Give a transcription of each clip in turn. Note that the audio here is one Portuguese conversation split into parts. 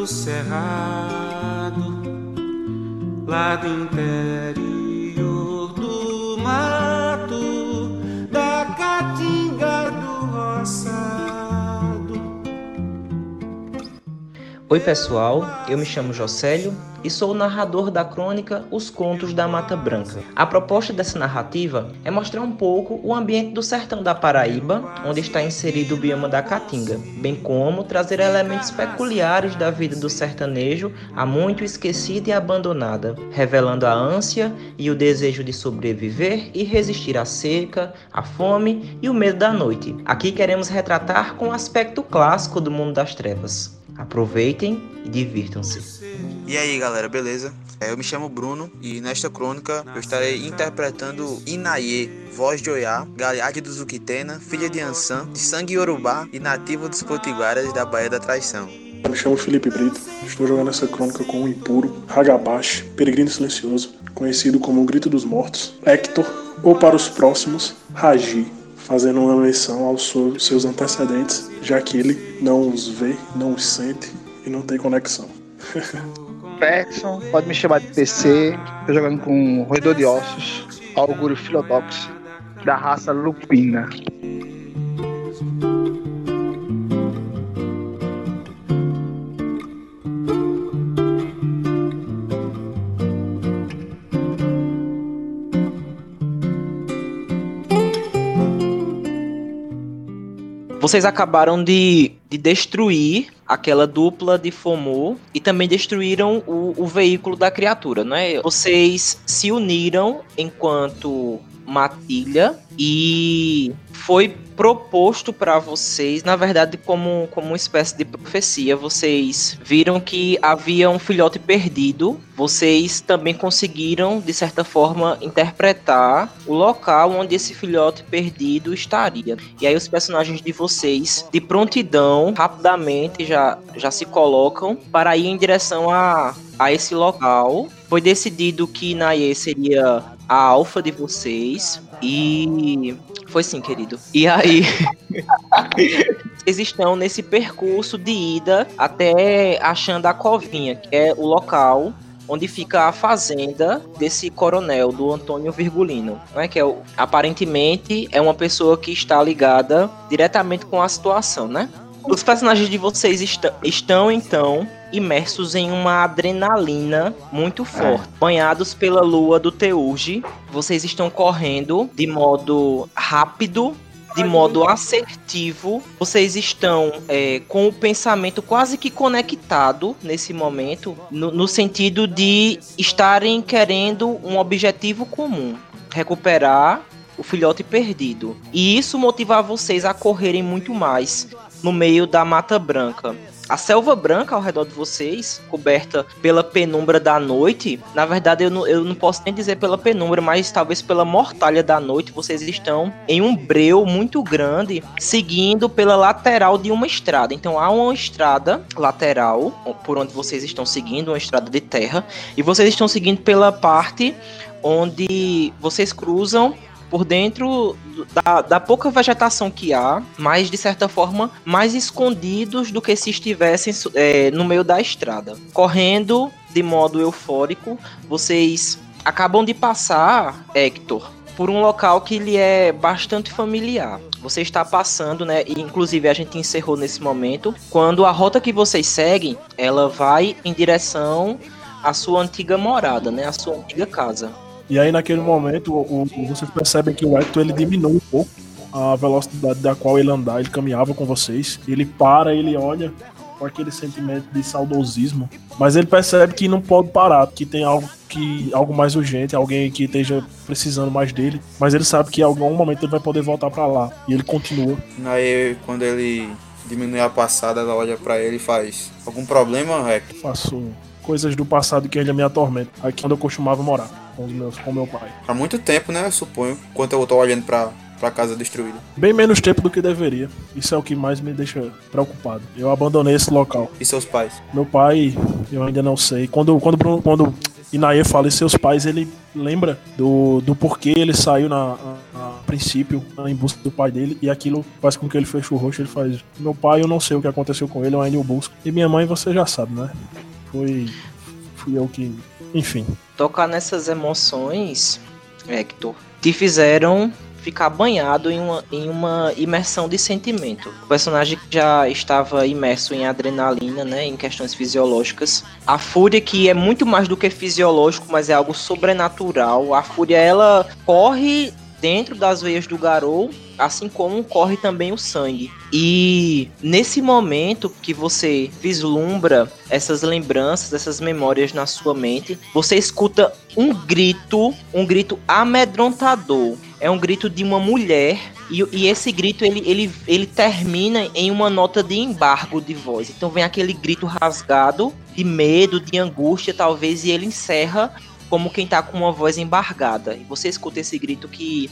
do cerrado, lá do interior Oi, pessoal, eu me chamo Jocélio e sou o narrador da crônica Os Contos da Mata Branca. A proposta dessa narrativa é mostrar um pouco o ambiente do sertão da Paraíba, onde está inserido o bioma da Caatinga, bem como trazer elementos peculiares da vida do sertanejo há muito esquecida e abandonada, revelando a ânsia e o desejo de sobreviver e resistir à seca, à fome e o medo da noite. Aqui queremos retratar com o aspecto clássico do mundo das trevas. Aproveitem e divirtam-se. E aí galera, beleza? É, eu me chamo Bruno e nesta crônica eu estarei interpretando Inaye, voz de Oiá, Galeade do Zuquitena, filha de Ansan, de sangue Yorubá e nativa dos Potiguaras da Baía da Traição. Eu me chamo Felipe Brito, estou jogando essa crônica com o impuro, Hagabashi, peregrino silencioso, conhecido como o Grito dos Mortos, Hector, ou para os próximos, Raji, fazendo uma menção aos seus antecedentes, já que ele não os vê, não os sente e não tem conexão. Ferguson, pode me chamar de PC. Tô jogando com roedor de ossos, Auguro Philodox, da raça Lupina. Vocês acabaram de, de destruir aquela dupla de FOMO e também destruíram o, o veículo da criatura, não é? Vocês se uniram enquanto matilha e foi proposto para vocês, na verdade, como, como uma espécie de profecia. Vocês viram que havia um filhote perdido. Vocês também conseguiram, de certa forma, interpretar o local onde esse filhote perdido estaria. E aí os personagens de vocês, de prontidão, rapidamente já, já se colocam para ir em direção a, a esse local. Foi decidido que Naye seria a alfa de vocês. E foi sim, querido. E aí, vocês estão nesse percurso de ida até achando a Covinha, que é o local onde fica a fazenda desse coronel, do Antônio Virgulino, né, que é aparentemente é uma pessoa que está ligada diretamente com a situação, né? Os personagens de vocês est estão então imersos em uma adrenalina muito forte. É. Banhados pela lua do Teurge, vocês estão correndo de modo rápido de modo assertivo, vocês estão é, com o pensamento quase que conectado nesse momento, no, no, sentido de estarem querendo um objetivo comum: recuperar o filhote perdido. E isso motivar vocês a correrem muito mais no meio da Mata Branca. A selva branca ao redor de vocês, coberta pela penumbra da noite, na verdade eu não, eu não posso nem dizer pela penumbra, mas talvez pela mortalha da noite, vocês estão em um breu muito grande, seguindo pela lateral de uma estrada. Então há uma estrada lateral por onde vocês estão seguindo, uma estrada de terra, e vocês estão seguindo pela parte onde vocês cruzam por dentro da, da, pouca vegetação que há, mas de certa forma mais escondidos do que se estivessem é, no meio da estrada. Correndo de modo eufórico, vocês acabam de passar, Hector, por um local que lhe é bastante familiar. Você está passando, né? E inclusive a gente encerrou nesse momento, quando a rota que vocês seguem, ela vai em direção à sua antiga morada, né? A sua antiga casa. E aí naquele momento o, o, vocês percebem que o Hector ele diminui um pouco a velocidade da qual ele andava, ele caminhava com vocês. Ele para, ele olha com aquele sentimento de saudosismo, mas ele percebe que não pode parar, que tem algo que algo mais urgente, alguém que esteja precisando mais dele, mas ele sabe que em algum momento ele vai poder voltar para lá e ele continua. Aí quando ele diminui a passada, ela olha para ele e faz: "Algum problema, Hector?" Faço coisas do passado que ainda me atormentam, aqui onde eu costumava morar com os meus, com meu pai. Há muito tempo, né? Eu suponho, enquanto eu tô olhando pra, pra casa destruída. Bem menos tempo do que deveria. Isso é o que mais me deixa preocupado. Eu abandonei esse local. E seus pais? Meu pai, eu ainda não sei. Quando, quando, quando Inaê fala e seus pais, ele lembra do, do porquê ele saiu na, a, a princípio em busca do pai dele e aquilo faz com que ele feche o rosto. Ele faz: Meu pai, eu não sei o que aconteceu com ele, eu ainda o busco. E minha mãe, você já sabe, né? Foi. Fui eu que. Enfim. Tocar nessas emoções, Hector, te fizeram ficar banhado em uma, em uma imersão de sentimento. O personagem já estava imerso em adrenalina, né, em questões fisiológicas. A fúria que é muito mais do que fisiológico, mas é algo sobrenatural. A fúria ela corre dentro das veias do Garou, assim como corre também o sangue. E nesse momento que você vislumbra essas lembranças, essas memórias na sua mente, você escuta um grito, um grito amedrontador. É um grito de uma mulher e, e, esse grito ele, ele, ele termina em uma nota de embargo de voz. Então vem aquele grito rasgado de medo, de angústia, talvez, e ele encerra como quem tá com uma voz embargada. E você escuta esse grito que,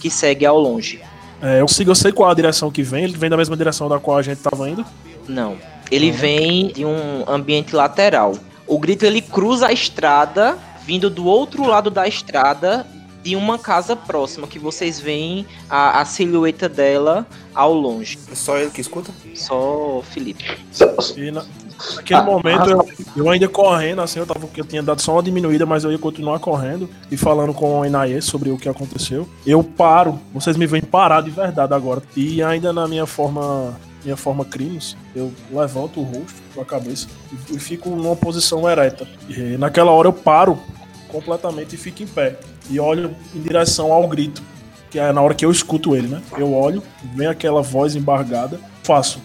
que segue ao longe. É, eu, sigo, eu sei qual a direção que vem, ele vem da mesma direção da qual a gente tava indo? Não. Ele uhum. vem de um ambiente lateral. O grito ele cruza a estrada, vindo do outro lado da estrada, de uma casa próxima, que vocês veem a, a silhueta dela ao longe. É só ele que escuta? Só o Felipe. Na, naquele ah, momento, ah, eu, eu, ainda correndo, assim, eu, tava, eu tinha dado só uma diminuída, mas eu ia continuar correndo e falando com o Inaê sobre o que aconteceu. Eu paro, vocês me veem parar de verdade agora. E ainda na minha forma minha forma crimes, eu levanto o rosto com a cabeça e, fico numa posição ereta. E naquela hora eu paro completamente e fico em pé e olho em direção ao grito, que é na hora que eu escuto ele, né? Eu olho, vem aquela voz embargada, faço.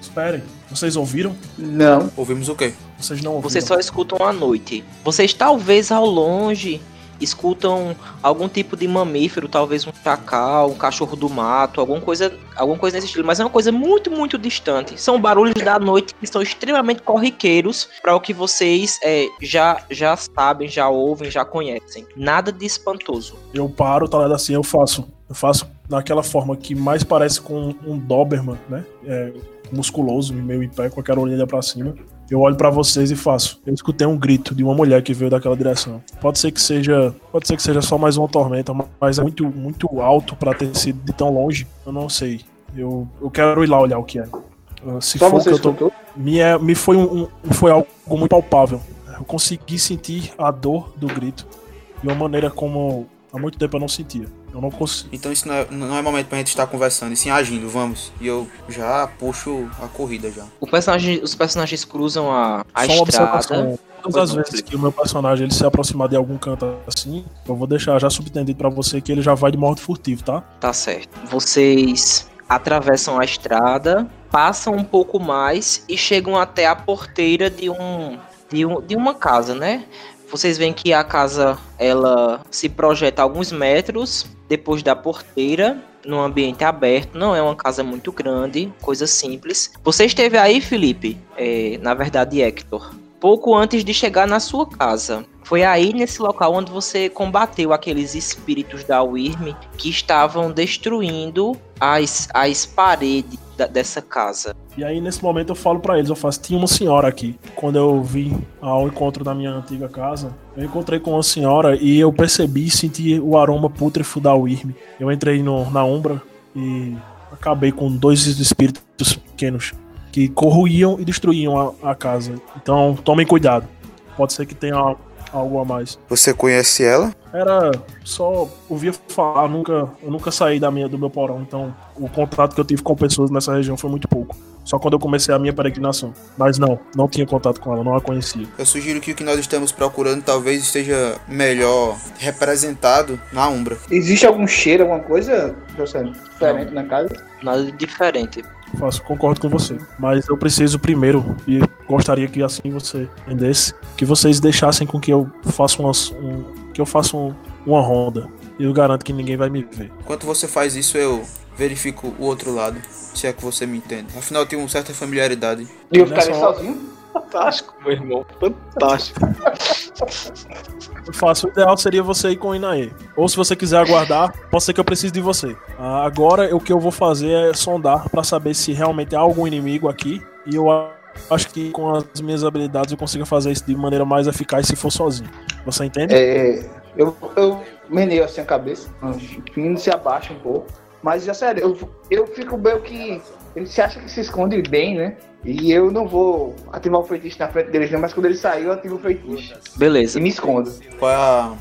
Esperem, vocês ouviram? Não. Ouvimos o quê? Vocês não ouviram. Vocês só escutam à noite. Vocês talvez ao longe escutam algum tipo de mamífero, talvez um chacal, um cachorro do mato, alguma coisa, alguma coisa nesse estilo, mas é uma coisa muito, muito distante. São barulhos da noite que são extremamente corriqueiros para o que vocês é, já, já sabem, já ouvem, já conhecem. Nada de espantoso. Eu paro, tá ligado assim, eu faço. Eu faço daquela forma que mais parece com um Doberman, né? É, musculoso, meio em pé, com aquela orelha para cima eu olho para vocês e faço. Eu escutei um grito de uma mulher que veio daquela direção. Pode ser que seja, pode ser que seja só mais uma tormenta, mas é muito muito alto para ter sido de tão longe. Eu não sei. Eu, eu quero ir lá olhar o que é. Ah, se só for que eu tô, me, é, me foi um, um, foi algo muito palpável. Eu consegui sentir a dor do grito de uma maneira como há muito tempo eu não sentia. Eu não consigo. Então isso não é, não é momento pra gente estar conversando, e sim agindo, vamos. E eu já puxo a corrida já. O personagem, os personagens cruzam a, a Só estrada. Todas as vezes que o meu personagem ele se aproximar de algum canto assim, eu vou deixar já subentendido para você que ele já vai de modo furtivo, tá? Tá certo. Vocês atravessam a estrada, passam um pouco mais e chegam até a porteira de um de, um, de uma casa, né? Vocês veem que a casa ela se projeta alguns metros depois da porteira, num ambiente aberto. Não é uma casa muito grande, coisa simples. Você esteve aí, Felipe? É, na verdade, Hector. Pouco antes de chegar na sua casa. Foi aí nesse local onde você combateu aqueles espíritos da Wyrm que estavam destruindo as, as paredes da, dessa casa. E aí nesse momento eu falo para eles, eu faço, tinha uma senhora aqui. Quando eu vim ao encontro da minha antiga casa, eu encontrei com uma senhora e eu percebi e senti o aroma pútrefo da Wyrm. Eu entrei no, na Umbra e acabei com dois espíritos pequenos que corroíam e destruíam a, a casa. Então tomem cuidado. Pode ser que tenha algo a mais. Você conhece ela? Era só ouvia falar, nunca, eu nunca saí da minha do meu porão, então o contato que eu tive com pessoas nessa região foi muito pouco. Só quando eu comecei a minha peregrinação. Mas não, não tinha contato com ela, não a conhecia. Eu sugiro que o que nós estamos procurando talvez esteja melhor representado na Umbra. Existe algum cheiro, alguma coisa, José, diferente não. na casa? Nada de diferente. Faço, concordo com você. Mas eu preciso primeiro, e gostaria que assim você entendesse, que vocês deixassem com que eu faça umas, um, que eu faça um, uma ronda. E eu garanto que ninguém vai me ver. Enquanto você faz isso, eu verifico o outro lado, se é que você me entende. Afinal, eu tenho uma certa familiaridade. E eu ficaria sozinho? Fantástico, meu irmão. Fantástico. Eu faço. O ideal seria você ir com o Inaê. Ou se você quiser aguardar, pode ser que eu precise de você. agora, o que eu vou fazer é sondar para saber se realmente há algum inimigo aqui. E eu acho que com as minhas habilidades eu consigo fazer isso de maneira mais eficaz se for sozinho. Você entende? É, eu, eu meneio assim a cabeça, indo se abaixa um pouco. Mas, já sério, eu, eu fico meio que. Ele se acha que se esconde bem, né? E eu não vou ativar o feitiço na frente deles, não, mas quando ele sair, eu ativo o feitiço. Beleza. E me escondo. Qual é a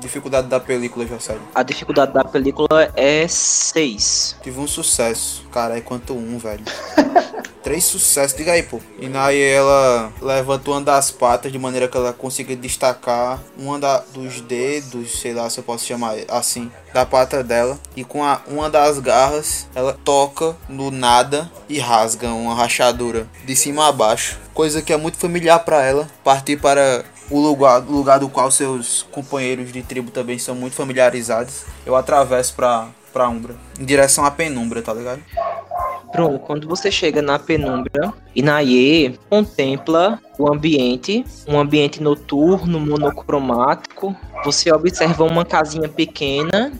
dificuldade da película, José? A dificuldade da película é 6. Tive um sucesso. Cara, é quanto um, velho. Três sucessos, diga aí, pô. E aí ela levanta uma das patas de maneira que ela consiga destacar uma da, dos dedos, sei lá se eu posso chamar assim, da pata dela. E com a, uma das garras, ela toca no nada e rasga uma rachadura de cima a baixo. Coisa que é muito familiar para ela. Partir para o lugar, lugar do qual seus companheiros de tribo também são muito familiarizados. Eu atravesso pra, pra Umbra, em direção à penumbra, tá ligado? Bruno, quando você chega na penumbra, Inaye contempla o ambiente, um ambiente noturno, monocromático. Você observa uma casinha pequena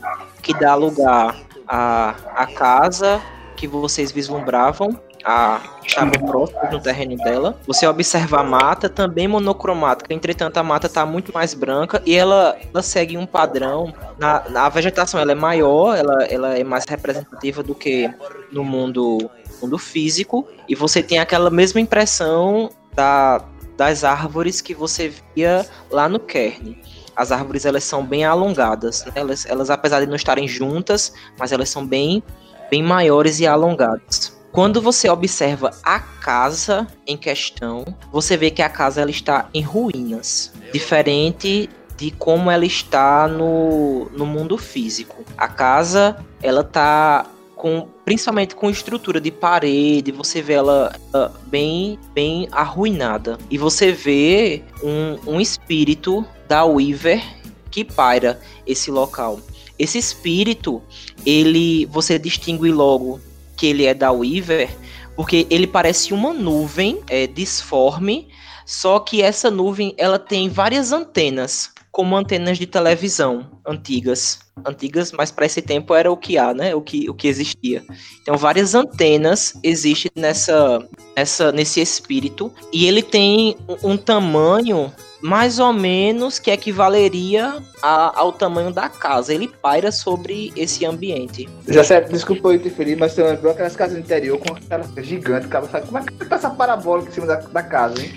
que dá lugar à, à casa que vocês vislumbravam a estavam próximos no terreno dela. Você observa a mata, também monocromática, entretanto a mata está muito mais branca e ela, ela segue um padrão. Na, na, a vegetação ela é maior, ela, ela é mais representativa do que no mundo, mundo físico, e você tem aquela mesma impressão da, das árvores que você via lá no Kern. As árvores elas são bem alongadas, né? elas, elas apesar de não estarem juntas, mas elas são bem, bem maiores e alongadas. Quando você observa a casa em questão, você vê que a casa ela está em ruínas, diferente de como ela está no, no mundo físico. A casa ela tá com principalmente com estrutura de parede, você vê ela, ela bem bem arruinada e você vê um, um espírito da Weaver que paira esse local. Esse espírito, ele você distingue logo que ele é da Weaver, porque ele parece uma nuvem é, disforme, só que essa nuvem ela tem várias antenas, como antenas de televisão antigas. Antigas, mas para esse tempo era o que há, né? O que, o que existia. Então, várias antenas existem nessa, nessa, nesse espírito. E ele tem um, um tamanho mais ou menos que equivaleria a, ao tamanho da casa. Ele paira sobre esse ambiente. Já certo, desculpa eu interferir, mas você lembrou aquelas casas interior com aquela gigante, cara. Como é que tá essa parabólica em cima da, da casa, hein?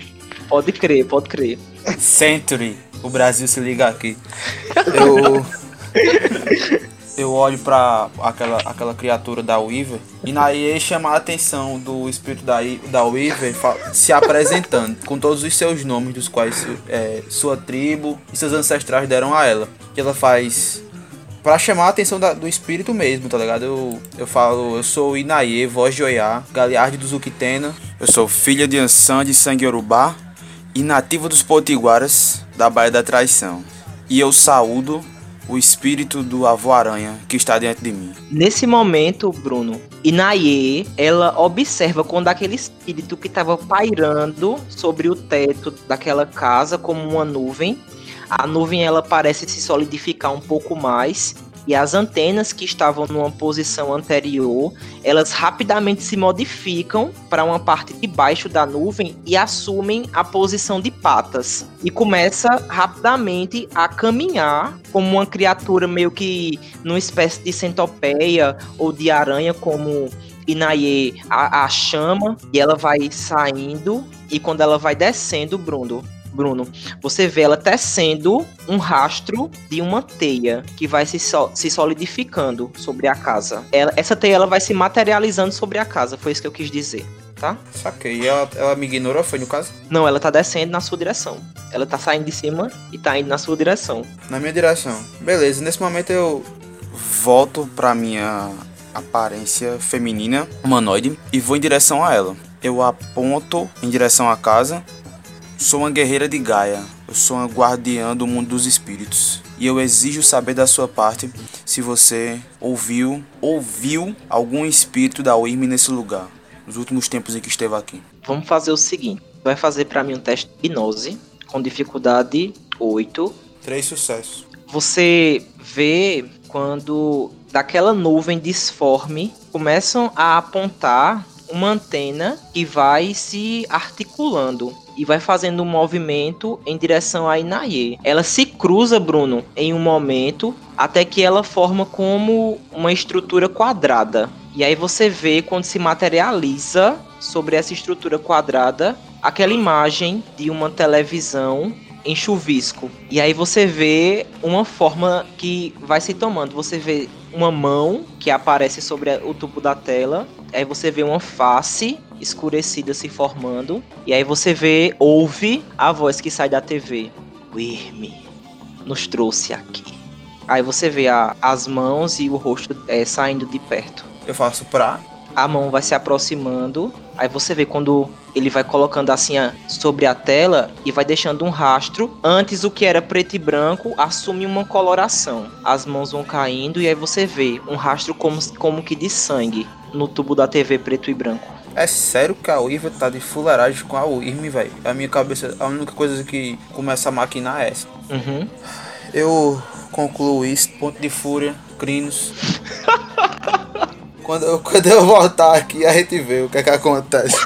Pode crer, pode crer. Century, o Brasil se liga aqui. Eu. eu olho para aquela, aquela criatura da Weaver e Naie chama a atenção do espírito da, da Weaver se apresentando com todos os seus nomes, dos quais é, sua tribo e seus ancestrais deram a ela. Que ela faz para chamar a atenção da, do espírito mesmo, tá ligado? Eu, eu falo, eu sou Inaye, voz de Oiá, Galiarde do Zuquitena, eu sou filha de Ansan de sangue Yorubá e nativa dos Potiguaras da Baía da Traição. E eu saúdo o espírito do avô aranha que está dentro de mim. Nesse momento, Bruno, Inaye, ela observa quando aquele espírito que estava pairando sobre o teto daquela casa como uma nuvem, a nuvem ela parece se solidificar um pouco mais e as antenas que estavam numa posição anterior, elas rapidamente se modificam para uma parte de baixo da nuvem e assumem a posição de patas. E começa rapidamente a caminhar como uma criatura meio que numa espécie de centopeia ou de aranha como Inaye a, a chama. E ela vai saindo e quando ela vai descendo, Bruno, Bruno, você vê ela tecendo um rastro de uma teia que vai se, so se solidificando sobre a casa. Ela, essa teia ela vai se materializando sobre a casa, foi isso que eu quis dizer. Tá? Saquei. E ela, ela me ignorou, foi no caso? Não, ela tá descendo na sua direção. Ela tá saindo de cima e tá indo na sua direção. Na minha direção. Beleza, nesse momento eu volto pra minha aparência feminina, humanoide, e vou em direção a ela. Eu aponto em direção à casa Sou uma guerreira de Gaia, eu sou uma guardiã do mundo dos espíritos. E eu exijo saber da sua parte se você ouviu, ouviu algum espírito da Wyrm nesse lugar, nos últimos tempos em que esteve aqui. Vamos fazer o seguinte: vai fazer para mim um teste de hipnose com dificuldade 8. Três sucessos. Você vê quando daquela nuvem disforme começam a apontar uma antena que vai se articulando e vai fazendo um movimento em direção a Inaye. Ela se cruza, Bruno, em um momento até que ela forma como uma estrutura quadrada. E aí você vê quando se materializa sobre essa estrutura quadrada aquela imagem de uma televisão em chuvisco. E aí você vê uma forma que vai se tomando. Você vê uma mão que aparece sobre o tubo da tela. Aí você vê uma face escurecida se formando. E aí você vê, ouve a voz que sai da TV. O Irme nos trouxe aqui. Aí você vê a, as mãos e o rosto é, saindo de perto. Eu faço pra. A mão vai se aproximando. Aí você vê quando ele vai colocando assim sobre a tela e vai deixando um rastro. Antes o que era preto e branco assume uma coloração. As mãos vão caindo e aí você vê um rastro como, como que de sangue no tubo da TV preto e branco. É sério que a Uiva tá de fuleiragem com a Wyrm, velho. A minha cabeça, a única coisa que começa a maquinar é essa. Uhum. Eu concluo isso, ponto de fúria, crinos. quando, eu, quando eu voltar aqui, a gente vê o que é que acontece.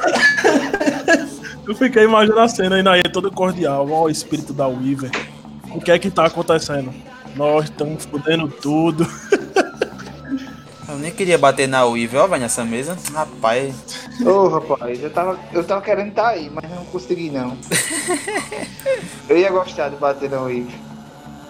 Eu fiquei imaginando a cena aí, todo cordial, ó, o espírito da Weaver. O que é que tá acontecendo? Nós estamos fudendo tudo. Eu nem queria bater na Weaver, ó, vai nessa mesa. Rapaz, Ô, rapaz, eu tava, eu tava querendo estar aí, mas não consegui não. eu ia gostar de bater na Wave.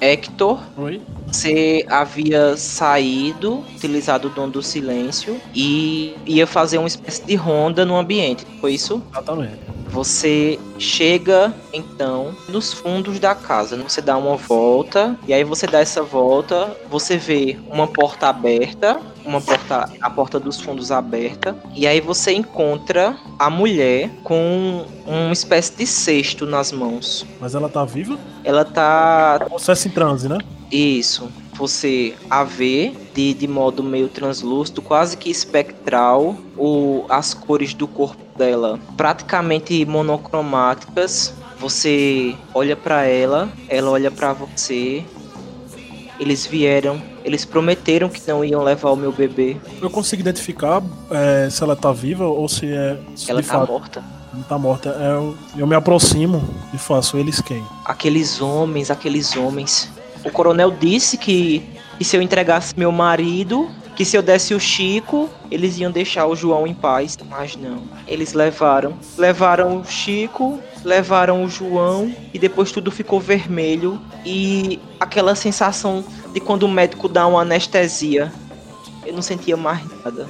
Hector, Oi? Você havia saído, utilizado o dom do silêncio e ia fazer uma espécie de ronda no ambiente. Foi isso? Exatamente. Você chega então nos fundos da casa, você dá uma volta e aí você dá essa volta, você vê uma porta aberta, uma porta, a porta dos fundos aberta e aí você encontra a mulher com uma espécie de cesto nas mãos. Mas ela tá viva? Ela tá Processo em transe, né? Isso. Você a vê de, de modo meio translúcido, quase que espectral, o, as cores do corpo dela praticamente monocromáticas. Você olha pra ela, ela olha pra você. Eles vieram, eles prometeram que não iam levar o meu bebê. Eu consigo identificar é, se ela tá viva ou se é. Se Ela tá fato morta. não tá morta. É, Eu, eu me aproximo e faço eles quem? Aqueles homens, aqueles homens. O coronel disse que, que se eu entregasse meu marido, que se eu desse o Chico, eles iam deixar o João em paz. Mas não. Eles levaram. Levaram o Chico, levaram o João e depois tudo ficou vermelho. E aquela sensação de quando o médico dá uma anestesia. Eu não sentia mais nada.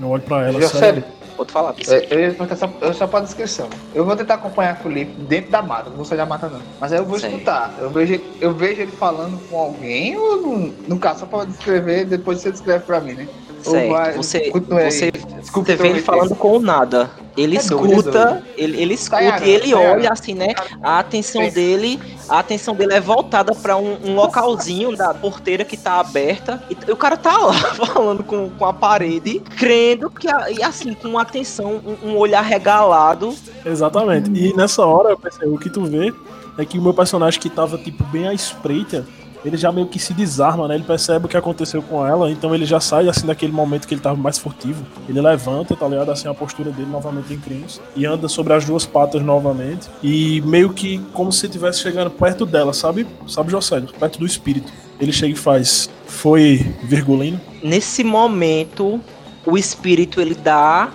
Eu olho pra ela, Já sério. Pode falar. é, eu só, eu só pra descrição. Eu vou tentar acompanhar o Felipe dentro da mata, não vou sair da mata não. Mas aí eu vou Sei. escutar. Eu vejo, eu vejo ele falando com alguém ou no, no caso só pra descrever, depois você descreve pra mim, né? Certo. vai- Você, aí. você, Desculpa você vê ele falando com o nada. Ele É escuta, doido. ele, ele escuta Sayara, e ele Sayara. olha assim, né? A atenção dele, a atenção dele é voltada pra um, um localzinho da porteira que tá aberta. E o cara tá lá falando com, com a parede, crendo que a- e assim com uma atenção, um, um olhar regalado. Exatamente. E nessa hora, eu pensei, o que tu vê é que o meu personagem que tava, tipo, bem à espreita, ele já meio que se desarma, né? Ele percebe o que aconteceu com ela, então ele já sai, assim, daquele momento que ele tava mais furtivo. Ele levanta, tá ligado? Assim, a postura dele novamente em crimes. E anda sobre as duas patas novamente. E meio que como se estivesse chegando perto dela, sabe? Sabe, Josélio? Perto do espírito. Ele chega e faz. Foi virgulino. Nesse momento, o espírito ele dá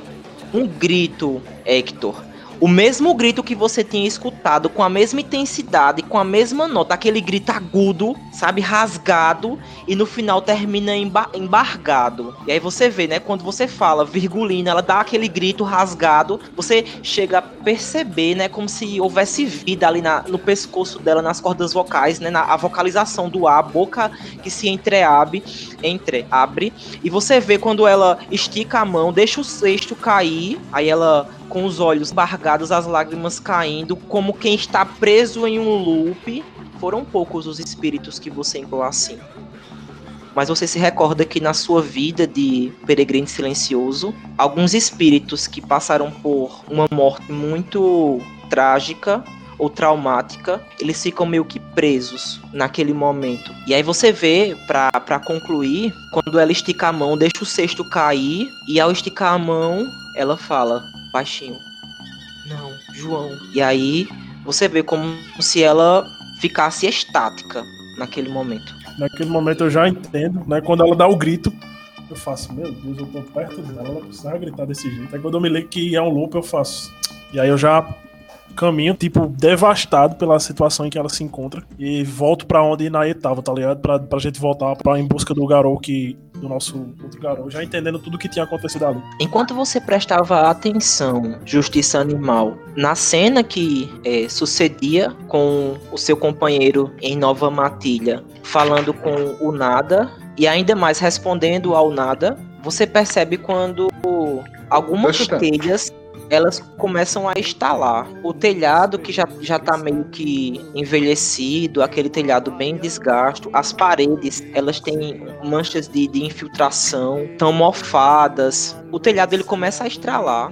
um grito, Hector. O mesmo grito que você tinha escutado, com a mesma intensidade, com a mesma nota, aquele grito agudo, sabe, rasgado, e no final termina emba- embargado. E aí você vê, né, quando você fala virgulina, ela dá aquele grito rasgado, você chega a perceber, né, como se houvesse vida ali na- no pescoço dela, nas cordas vocais, né, na, a vocalização do ar, a boca que se entreabre, entreabre, e você vê quando ela estica a mão, deixa o cesto cair, aí ela com os olhos embargados, as lágrimas caindo, como quem está preso em um loop. Foram poucos os espíritos que você encontrou assim. Mas você se recorda que na sua vida de peregrino silencioso, alguns espíritos que passaram por uma morte muito trágica ou traumática, eles ficam meio que presos naquele momento. E aí você vê, pra concluir, quando ela estica a mão, deixa o cesto cair, e ao esticar a mão, ela fala baixinho: Não, João. E aí você vê como se ela ficasse estática naquele momento. Naquele momento eu já entendo, né? Quando ela dá o grito, eu faço, meu Deus, eu tô perto dela, ela precisava gritar desse jeito. Aí quando eu me lembro que é um loop, eu faço. E aí eu já caminho, tipo, devastado pela situação em que ela se encontra. E volto para onde Nae tava, tá ligado? Pra, pra gente voltar pra, em busca do Garou que. Do nosso outro Garou, já entendendo tudo que tinha acontecido ali. Enquanto você prestava atenção, Justiça Animal, na cena que é, sucedia com o seu companheiro em Nova Matilha, falando com o Nada, e ainda mais respondendo ao Nada, você percebe quando algumas telhas elas começam a instalar. O telhado que já, já tá meio que envelhecido, aquele telhado bem desgasto, as paredes, elas têm manchas de, de infiltração, tão mofadas. O telhado ele começa a estralar.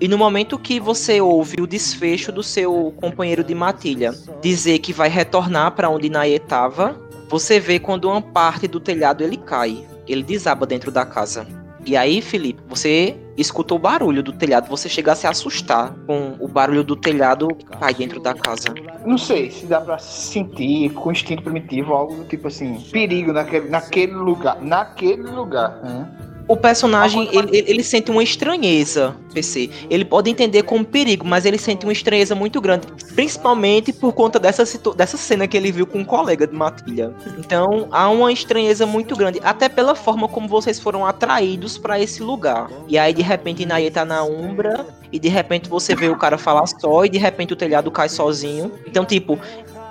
E no momento que você ouve o desfecho do seu companheiro de matilha dizer que vai retornar para onde Nae estava, você vê quando uma parte do telhado ele cai, ele desaba dentro da casa. E aí, Felipe, você escuta o barulho do telhado, você chega a se assustar com o barulho do telhado cai dentro da casa. Não sei se dá pra sentir com instinto primitivo algo do tipo assim, perigo naquele, naquele lugar. Naquele lugar. Né? O personagem, ele, ele, sente uma estranheza, PC. Ele pode entender como perigo, mas ele sente uma estranheza muito grande. Principalmente por conta dessa, dessa cena que ele viu com um colega de matilha. Então, há uma estranheza muito grande. Até pela forma como vocês foram atraídos para esse lugar. E aí, de repente, Naye tá na Umbra. E de repente você vê o cara falar só. E de repente o telhado cai sozinho. Então, tipo,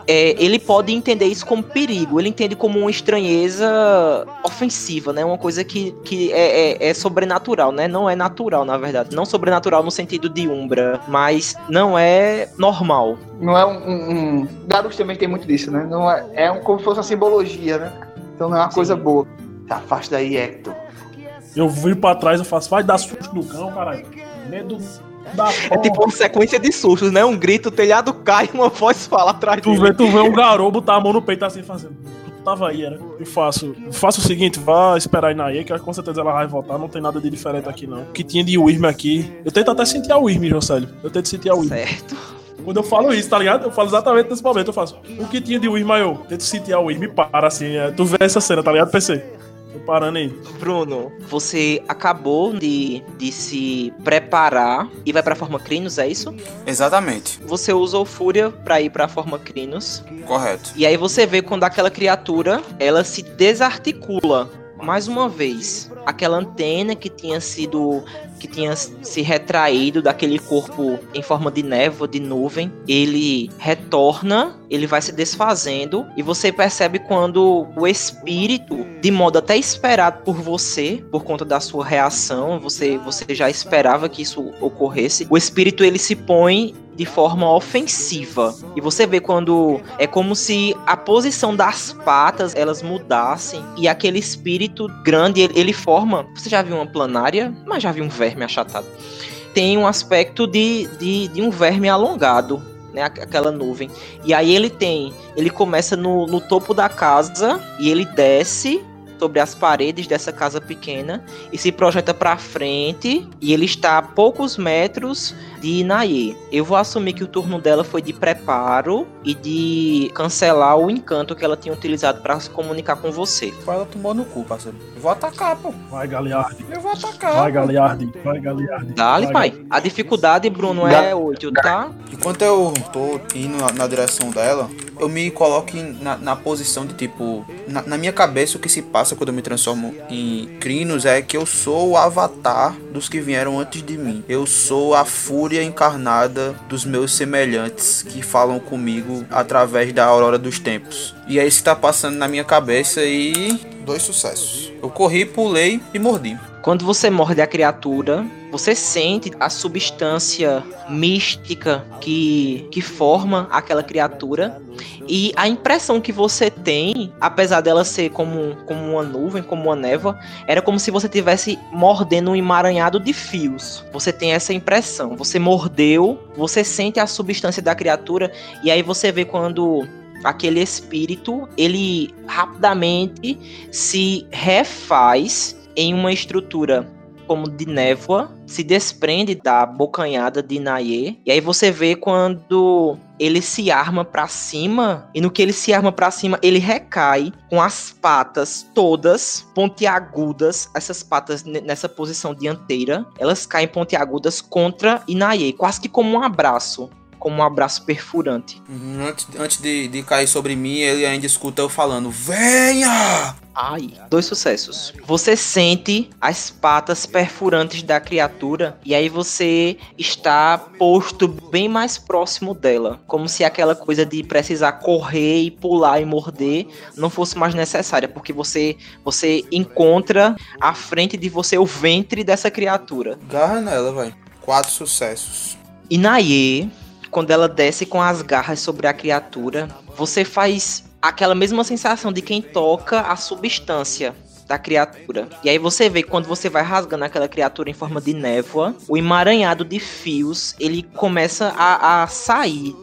é, ele pode entender isso como perigo, ele entende como uma estranheza ofensiva, né? Uma coisa que, que é, é, é, sobrenatural, né? Não é natural, na verdade. Não sobrenatural no sentido de Umbra, mas não é normal. Não é um. um, um... Garus também tem muito disso, né? Não é, é um, como se fosse uma simbologia, né? Então não é uma Sim. coisa boa. Tá, afasta daí, Hector. Eu viro pra trás, eu faço, vai dar susto no cão, caralho. Medo é tipo uma sequência de sustos, né? Um grito, o telhado cai uma voz fala atrás tu dele. Vê, tu vê um garoto botar a mão no peito assim fazendo. Tu tava aí, era. Eu faço. Faço o seguinte, vá esperar aí na IE, que com certeza ela vai voltar. Não tem nada de diferente aqui, não. O que tinha de Wyrm aqui. Eu tento até sentir a Wyrm, Josélio. Eu tento sentir a Wyrm. Certo. Quando eu falo isso, tá ligado? Eu falo exatamente nesse momento. Eu faço. O que tinha de Wyrm, eu tento sentir a Wyrm e para assim. É, tu vê essa cena, tá ligado, PC? Tô parando aí. Bruno, você acabou de, de se preparar e vai pra forma Crinos, é isso? Exatamente. Você usou Fúria pra ir pra forma Crinos. Correto. E aí você vê quando aquela criatura, ela se desarticula mais uma vez, aquela antena que tinha sido que tinha se retraído daquele corpo em forma de névoa, de nuvem, ele retorna, ele vai se desfazendo e você percebe quando o espírito, de modo até esperado por você, por conta da sua reação, você você já esperava que isso ocorresse, o espírito ele se põe de forma ofensiva. E você vê quando é como se a posição das patas elas mudassem e aquele espírito grande ele, ele forma. Você já viu uma planária, mas já viu um verme achatado. Tem um aspecto de, de, de um verme alongado, né, aquela nuvem. E aí ele tem, ele começa no, no topo da casa e ele desce sobre as paredes dessa casa pequena e se projeta para frente e ele está a poucos metros de Inaye. Eu vou assumir que o turno dela foi de preparo e de cancelar o encanto que ela tinha utilizado para se comunicar com você. Ela tomou no cu, parceiro. Eu vou atacar, pô. Vai, Galeardi. Eu vou atacar. Vai, Galeardi. Vai, Galeardi. Dale, pai. A dificuldade, Bruno, é 8, tá? Enquanto eu tô indo na, na direção dela, eu me coloco na, na posição de tipo. Na, na, minha cabeça, o que se passa quando eu me transformo em Crinos é que eu sou o avatar dos que vieram antes de mim. Eu sou a fúria encarnada dos meus semelhantes que falam comigo através da aurora dos tempos. E é isso que tá passando na minha cabeça e dois sucessos. Eu corri, pulei e mordi. Quando você morde a criatura, você sente a substância mística que, que forma aquela criatura. E a impressão que você tem, apesar dela ser como, como uma nuvem, como uma névoa, era como se você tivesse mordendo um emaranhado de fios. Você tem essa impressão. Você mordeu, você sente a substância da criatura, e aí você vê quando aquele espírito ele rapidamente se refaz em uma estrutura como de névoa, se desprende da bocanhada de Naye, e aí você vê quando ele se arma para cima, e no que ele se arma para cima, ele recai com as patas todas pontiagudas, essas patas nessa posição dianteira, elas caem pontiagudas contra Inaye, quase que como um abraço como um abraço perfurante. Uhum, antes, antes de, de cair sobre mim, ele ainda escuta eu falando: Venha! Ai, dois sucessos. Você sente as patas perfurantes da criatura e aí você está posto bem mais próximo dela, como se aquela coisa de precisar correr e pular e morder não fosse mais necessária, porque você você encontra à frente de você o ventre dessa criatura. Garra nela, vai. Quatro sucessos. E Naye quando ela desce com as garras sobre a criatura, você faz aquela mesma sensação de quem toca a substância da criatura. E aí você vê quando você vai rasgando aquela criatura em forma de névoa, o emaranhado de fios, ele começa a, a sair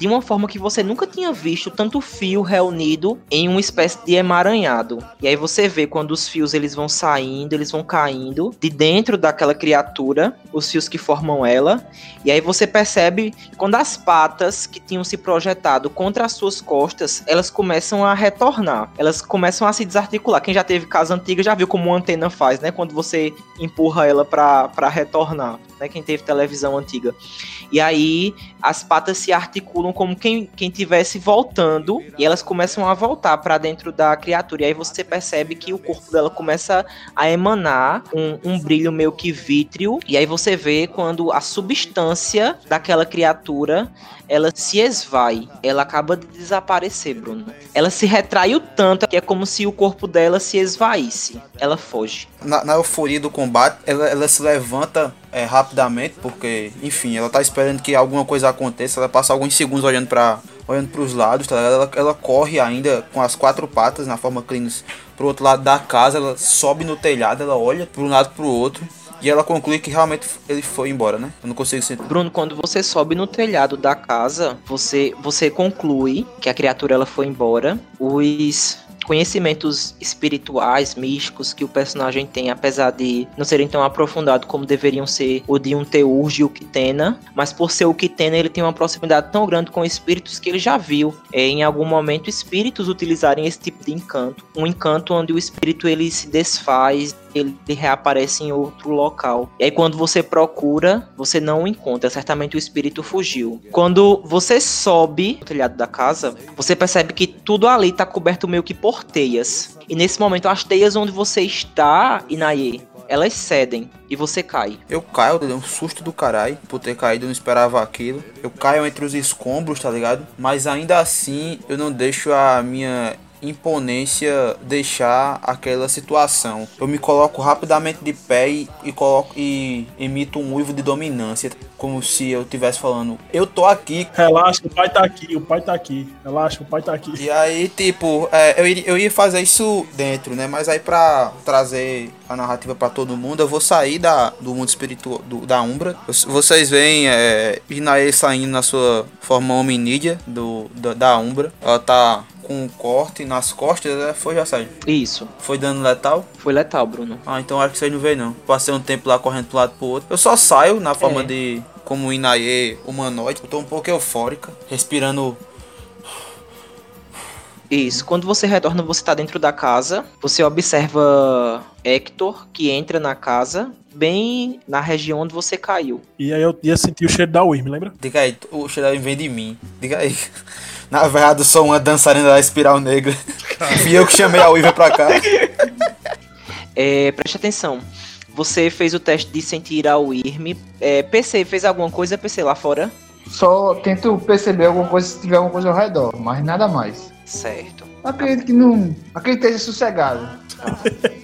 de uma forma que você nunca tinha visto tanto fio reunido em uma espécie de emaranhado. E aí você vê quando os fios eles vão saindo, eles vão caindo de dentro daquela criatura, os fios que formam ela. E aí você percebe quando as patas que tinham se projetado contra as suas costas, elas começam a retornar. Elas começam a se desarticular. Quem já teve casa antiga já viu como uma antena faz, né? Quando você empurra ela para retornar, né? Quem teve televisão antiga. E aí as patas se articulam como quem quem tivesse voltando e elas começam a voltar para dentro da criatura. E aí você percebe que o corpo dela começa a emanar um, um brilho meio que vítreo. E aí você vê quando a substância daquela criatura ela se esvai, ela acaba de desaparecer, Bruno. Ela se retraiu tanto que é como se o corpo dela se esvaísse. Ela foge. Na, na euforia do combate, ela, ela se levanta é, rapidamente, porque, enfim, ela tá esperando que alguma coisa aconteça. Ela passa alguns segundos olhando para olhando para os lados, tá ela, ela corre ainda com as quatro patas na forma Clinus pro outro lado da casa, ela sobe no telhado, ela olha para um lado para o outro e ela conclui que realmente ele foi embora, né? Eu não consigo sentir. Bruno, quando você sobe no telhado da casa, você você conclui que a criatura ela foi embora. Os conhecimentos espirituais, místicos que o personagem tem, apesar de não serem tão aprofundados como deveriam ser o de um Teurge e o Kitena, mas por ser o Kitena, ele tem uma proximidade tão grande com espíritos que ele já viu é, em algum momento espíritos utilizarem esse tipo de encanto. Um encanto onde o espírito ele se desfaz ele reaparece em outro local. E aí quando você procura, você não o encontra. Certamente o espírito fugiu. Quando você sobe no telhado da casa, você percebe que tudo ali está coberto meio que por teias. E nesse momento as teias onde você está, Inaye, elas cedem e você cai. Eu caio, eu dei um susto do caralho por ter caído, não esperava aquilo. Eu caio entre os escombros, tá ligado? Mas ainda assim, eu não deixo a minha imponência deixar aquela situação. Eu me coloco rapidamente de pé e, e coloco e emito um uivo de dominância, como se eu estivesse falando: "Eu tô aqui". Relaxa, o pai tá aqui, o pai tá aqui. Relaxa, o pai tá aqui. E aí, tipo, é, eu, eu ia fazer isso dentro, né? Mas aí pra trazer a narrativa para todo mundo, eu vou sair da, do mundo espiritual do, da Umbra. Vocês veem é, Inae saindo na sua forma hominídea do, da, da Umbra. Ela tá com um corte nas costas, né? Foi, já saiu. Isso. Foi dano letal? Foi letal, Bruno. Ah, então acho que vocês não veem não. Passei um tempo lá correndo pro lado pro outro. Eu só saio na forma é. de como Inaye humanoide. Eu tô um pouco eufórica, respirando isso. Quando você retorna, você tá dentro da casa. Você observa Hector, que entra na casa, bem na região onde você caiu. E aí eu ia sentir o cheiro da Wyrm, lembra? Diga aí, o cheiro da Wyrm vem de mim. Diga aí. Na verdade, eu sou uma dançarina da espiral negra. Fui eu que chamei a Wyrm pra cá. É, preste atenção. Você fez o teste de sentir a Wyrm. É, PC, fez alguma coisa, PC, lá fora? Só tento perceber alguma coisa se tiver alguma coisa ao redor, mas nada mais. Certo. Acredito que não. Acredito que esteja sossegado.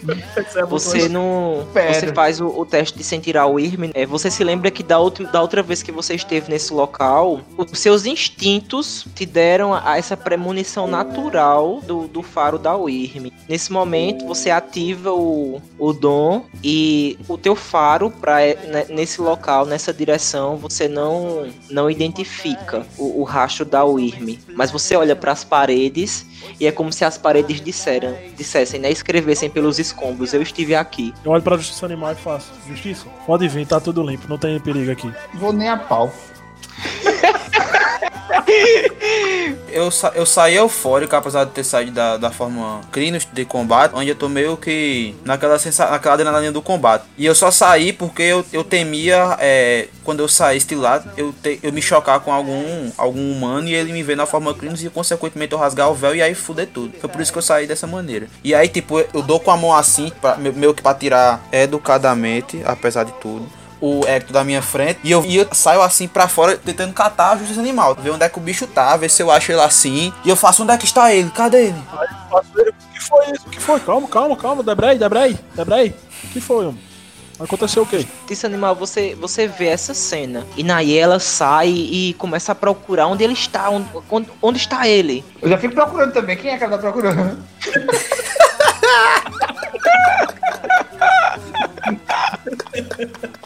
Você, é Você não. Pera. Você faz o, o teste de sentir a Wyrm. É, você se lembra que da outra, da outra vez que você esteve nesse local, os seus instintos te deram a, a essa premonição natural do, do faro da Wyrm. Nesse momento, você ativa o, o dom e o teu faro para nesse local, nessa direção, você não não identifica o, o rastro da Wyrm. Mas você olha para as paredes e é como se as paredes disseram, dissessem, né? Escrevessem pelos escombros, eu estive aqui. Eu olho pra Justiça Animal e faço. Justiça, pode vir, tá tudo limpo, não tem perigo aqui. Vou nem a pau. Eu, sa eu saí eufórico, apesar de ter saído da, da forma Crinos de combate, onde eu tô meio que naquela, sensa naquela adrenalina do combate. E eu só saí porque eu, eu temia, é, quando eu saísse de lá, eu, te, eu me chocar com algum, algum humano e ele me ver na forma Crinos e, consequentemente, eu rasgar o véu e aí fuder tudo. Foi por isso que eu saí dessa maneira. E aí, tipo, eu dou com a mão assim, pra, meio- que pra tirar educadamente, apesar de tudo o Hector da minha frente e eu, e eu saio assim pra fora tentando catar a justiça animal, ver onde é que o bicho tá, ver se eu acho ele assim. E eu faço onde é que está ele? Cadê ele? Faço ele, O que foi isso? O que foi? Calma, calma, calma, Debrei, Debrei, Debrei. O que foi, homem? Aconteceu o quê? Disse animal, você, você vê essa cena. E Naí ela sai e começa a procurar onde ele está, onde, onde, onde está ele. Eu já fico procurando também. Quem é que ela tá procurando?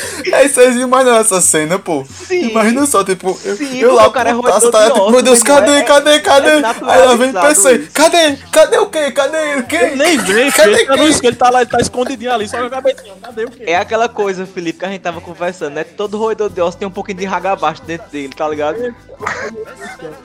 É, vocês imaginam essa cena, pô? Sim. Imagina só, tipo, eu, Sim, eu lá o cara é putaço, roedor tá, tipo, meu Deus, cadê, não é- cadê, cadê? é Aí ela vem e pensa, isso. cadê? Cadê o quê? Cadê ele? Quem? Nem vem, Cadê filho. Tá quem? escuro, ele tá lá, ele tá escondidinho ali, só com a cabecinha. Cadê o quê? É aquela coisa, Felipe, que a gente tava conversando, né? Todo roedor de osso tem um pouquinho de raga abaixo dentro dele, tá ligado?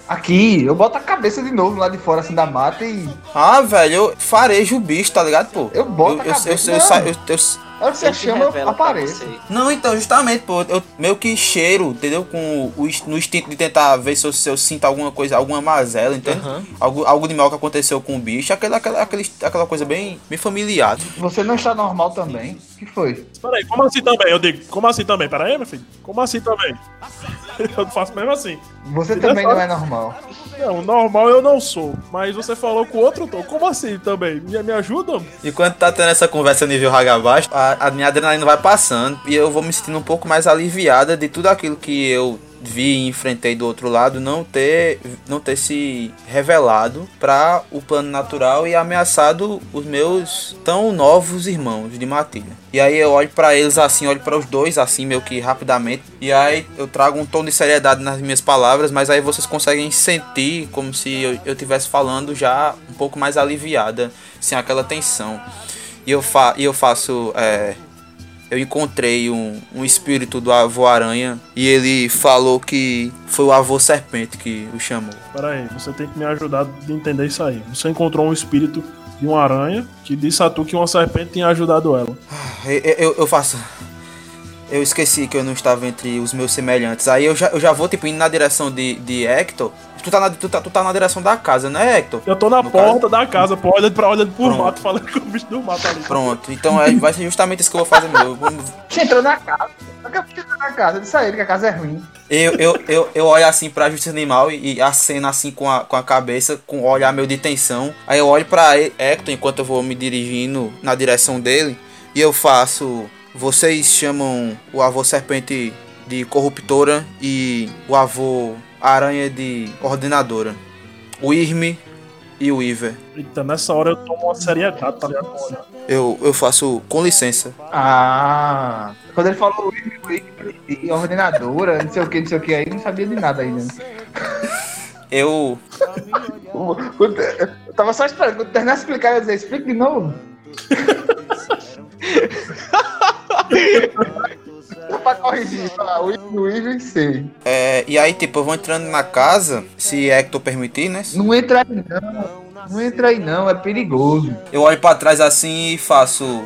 Aqui, eu boto a cabeça de novo lá de fora assim da mata e. Ah, velho, eu farejo o bicho, tá ligado, pô? Eu boto a eu, eu, cabeça, eu, eu, não. eu- eu- A hora que você Ele se chama, eu revela pra apareço. você. Não, então, justamente, pô, eu meio que cheiro, entendeu? Com o, no instinto de tentar ver se eu, se eu sinto alguma coisa, alguma mazela, entende? Aham. Algo, algo de mal que aconteceu com o bicho, aquela, aquela, aquele- aquela coisa bem, bem familiar. Você não está normal também? O que foi? Peraí, como assim também? Eu digo, como assim também? Peraí, meu filho. Como assim também? Eu faço mesmo assim. Você Ele também não é normal. Não, normal eu não sou. Mas você falou com o outro tom. Como assim também? Me, me ajuda? E quando tá tendo essa conversa nível raga abaixo, a, a minha adrenalina vai passando e eu vou me sentindo um pouco mais aliviada de tudo aquilo que eu vi e enfrentei do outro lado não ter não ter se revelado para o plano natural e ameaçado os meus tão novos irmãos de matilha. E aí eu olho para eles assim, olho para os dois assim meio que rapidamente e aí eu trago um tom de seriedade nas minhas palavras, mas aí vocês conseguem sentir como se eu eu estivesse falando já um pouco mais aliviada, sem aquela tensão. E eu, fa e eu faço é, eu encontrei um, um espírito do avô aranha e ele falou que foi o avô serpente que o chamou. Peraí, você tem que me ajudar a entender isso aí. Você encontrou um espírito de uma aranha que disse a tu que uma serpente tinha ajudado ela. Eu, eu, eu faço. Eu esqueci que eu não estava entre os meus semelhantes. Aí eu já, eu já vou tipo indo na direção de, de Hector. Tu tá, na, tu, tá, tu tá na direção da casa, né, Hector? Eu tô na No porta da casa, pô, olhando pra olhando Pronto. mato, falando com o bicho do mato ali. Pronto, então é, vai ser justamente isso que eu vou fazer. Meu. Eu, vou- Você entrou na casa. Que você entrou na casa? Eu disse a ele que a casa é ruim. eu, eu, eu, eu olho assim pra justiça animal e, e aceno assim com a, com a cabeça, com o olhar meio de tensão. Aí eu olho pra Hector enquanto eu vou me dirigindo na direção dele e eu faço. Vocês chamam o avô serpente de corruptora e o avô aranha de ordenadora. O Irme e o Iver. Eita, nessa hora eu tomo uma seriedade, tá ligado? Olha, Eu, eu faço com licença. Ah. Quando ele falou e ordenadora, não sei o que, não sei o que aí, não sabia de nada ainda. Eu. Eu tava só esperando. Quando terminar de explicar, eu ia dizer, explica de novo. Só pra corrigir, falar o e é, e aí, tipo, eu vou entrando na casa, se Hector permitir, né? Não entra aí não. Não entra aí não, é perigoso. Eu olho pra trás assim e faço.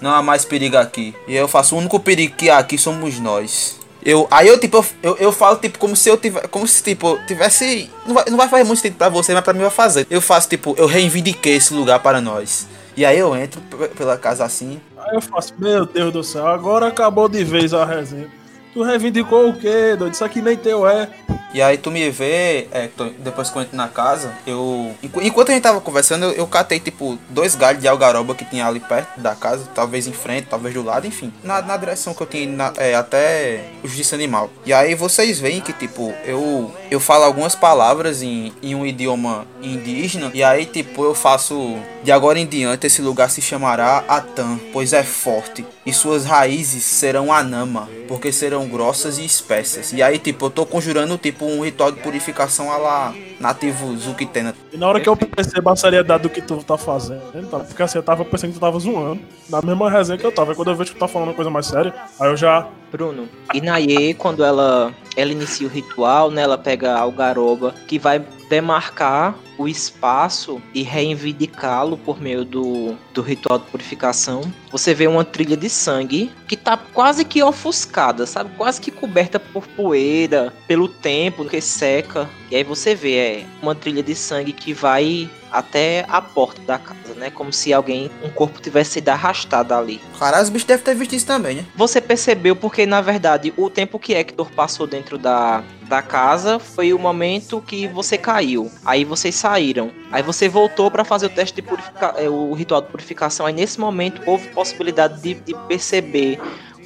Não há mais perigo aqui. E eu faço o único perigo que há aqui somos nós. Eu, aí eu tipo, eu, eu, falo tipo como se eu tivesse. Como se tipo, tivesse. Não vai, não vai fazer muito sentido pra você, mas pra mim vai fazer. Eu faço tipo, eu reivindiquei esse lugar para nós. E aí eu entro pela casa assim. Eu faço, meu Deus do céu, agora acabou de vez a resenha. Tu reivindicou o quê, doido? Isso aqui nem teu é. E aí tu me vê, é, depois que eu entro na casa, eu. enqu- Enquanto a gente tava conversando, eu, eu catei, tipo, dois galhos de algaroba que tinha ali perto da casa, talvez em frente, talvez do lado, enfim. Na, na direção que eu tinha na- é, até o justiça animal. E aí vocês veem que, tipo, eu, eu falo algumas palavras em, em um idioma indígena. E aí, tipo, eu faço. De agora em diante, esse lugar se chamará Atan, pois é forte. E suas raízes serão anama, porque serão grossas e espessas. E aí, tipo, eu tô conjurando, tipo, um ritual de purificação a lá nativo Zukitena. E na hora que eu percebo a seriedade do que tu tá fazendo, tá? porque assim, eu tava pensando que tu tava zoando, na mesma resenha que eu tava. E quando eu vejo que tu tá falando uma coisa mais séria, aí eu já. Bruno, Inaye, quando ela, ela inicia o ritual, né, ela pega a algaroba, que vai demarcar o espaço e reivindicá-lo por meio do, do ritual de purificação. Você vê uma trilha de sangue que tá quase que ofuscada, sabe? Quase que coberta por poeira, pelo tempo que seca. E aí você vê, é uma trilha de sangue que vai até a porta da casa, né? Como se alguém, um corpo tivesse sido arrastado ali. Caralho, os bichos devem ter visto isso também, né? Você percebeu porque, na verdade, o tempo que Hector passou dentro da, da casa foi o momento que você caiu. Aí vocês saíram. Aí você voltou pra fazer o teste de purificação, o ritual de purificação. Aí nesse momento houve possibilidade de, de perceber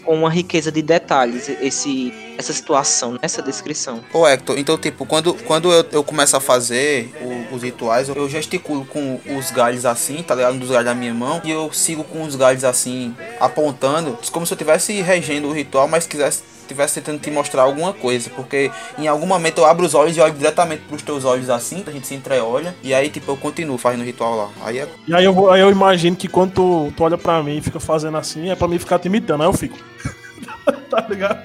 com uma riqueza de detalhes esse, essa situação, essa descrição. Ô Hector, então tipo, quando, quando eu, eu começo a fazer o- os rituais, eu gesticulo com os galhos assim, tá ligado? Um dos galhos da minha mão, e eu sigo com os galhos assim, apontando, como se eu estivesse regendo o ritual, mas quisesse estivesse tentando te mostrar alguma coisa, porque em algum momento eu abro os olhos e olho diretamente pros teus olhos assim, a gente se entreolha, e aí tipo eu continuo fazendo o ritual lá. Aí é E aí eu, aí eu imagino que quando tu, tu olha pra mim e fica fazendo assim, é pra mim ficar te imitando. Aí eu fico. tá ligado?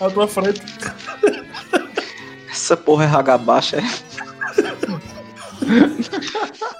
À tua frente. Essa porra é raga baixa, é?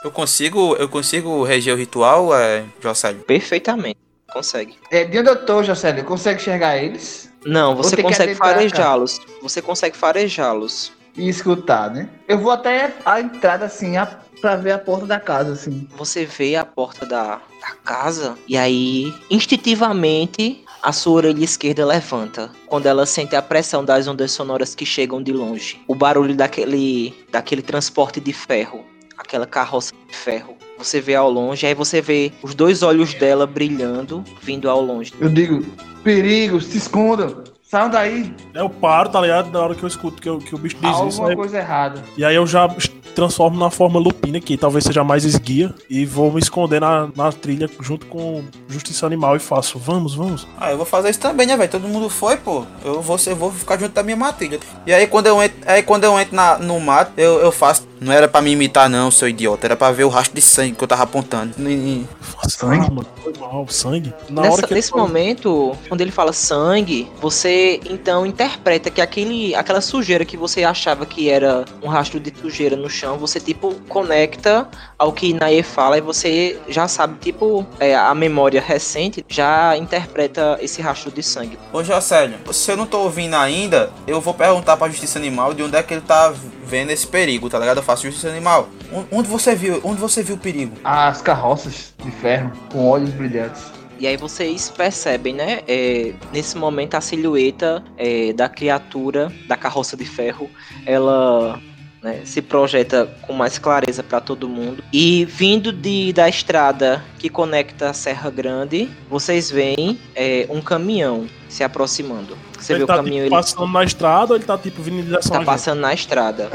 eu consigo, eu consigo reger o ritual, é, Jocélio? Perfeitamente. Consegue. É, de onde eu tô, Jocélio, consegue enxergar eles Não, você consegue farejá-los. Você consegue farejá-los. e escutar, né? Eu vou até a entrada, assim, a, pra ver a porta da casa, assim. Você vê a porta da, da casa e aí, instintivamente, a sua orelha esquerda levanta. Quando ela sente a pressão das ondas sonoras que chegam de longe. O barulho daquele, daquele transporte de ferro. Aquela carroça de ferro. Você vê ao longe, aí você vê os dois olhos dela brilhando, vindo ao longe. Eu digo, perigo, se escondam, saiam daí, Eu paro, tá ligado? Na hora que eu escuto que, eu- que o bicho diz isso. alguma aí- coisa errada. E aí eu já transformo na forma lupina, que talvez seja mais esguia, e vou me esconder na, na trilha junto com Justiça Animal e faço, vamos, vamos. Ah, eu vou fazer isso também, né, velho? Todo mundo foi, pô. Eu vou, eu vou ficar junto da minha matilha. E aí quando eu entro, aí, quando eu entro na, no mato, eu, eu faço. Não era pra me imitar, não, seu idiota. Era pra ver o rastro de sangue que eu tava apontando. E- Sangue? Ah, mano, foi mal, sangue. Na Nessa- hora que ele nesse falou- momento, quando ele fala sangue, você então interpreta que aquele, aquela sujeira que você achava que era um rastro de sujeira no chão, você tipo conecta ao que Nae fala e você já sabe, tipo, é, a memória recente já interpreta esse rastro de sangue. Ô, Jocélio, se eu não tô ouvindo ainda, eu vou perguntar pra Justiça Animal de onde é que ele tá vendo esse perigo, tá ligado? Eu faço Justiça Animal. On- Onde você viu? Onde você viu o perigo? As carroças de ferro com olhos brilhantes. E aí vocês percebem, né? é, nesse momento a silhueta é, da criatura da carroça de ferro, ela né, se projeta com mais clareza para todo mundo. E vindo de, da estrada que conecta a Serra Grande, vocês veem é, um caminhão se aproximando. Você ele vê o tá caminhão, tipo, ele passando na estrada ou ele tá tipo vindo em direção tá a gente? passando na estrada.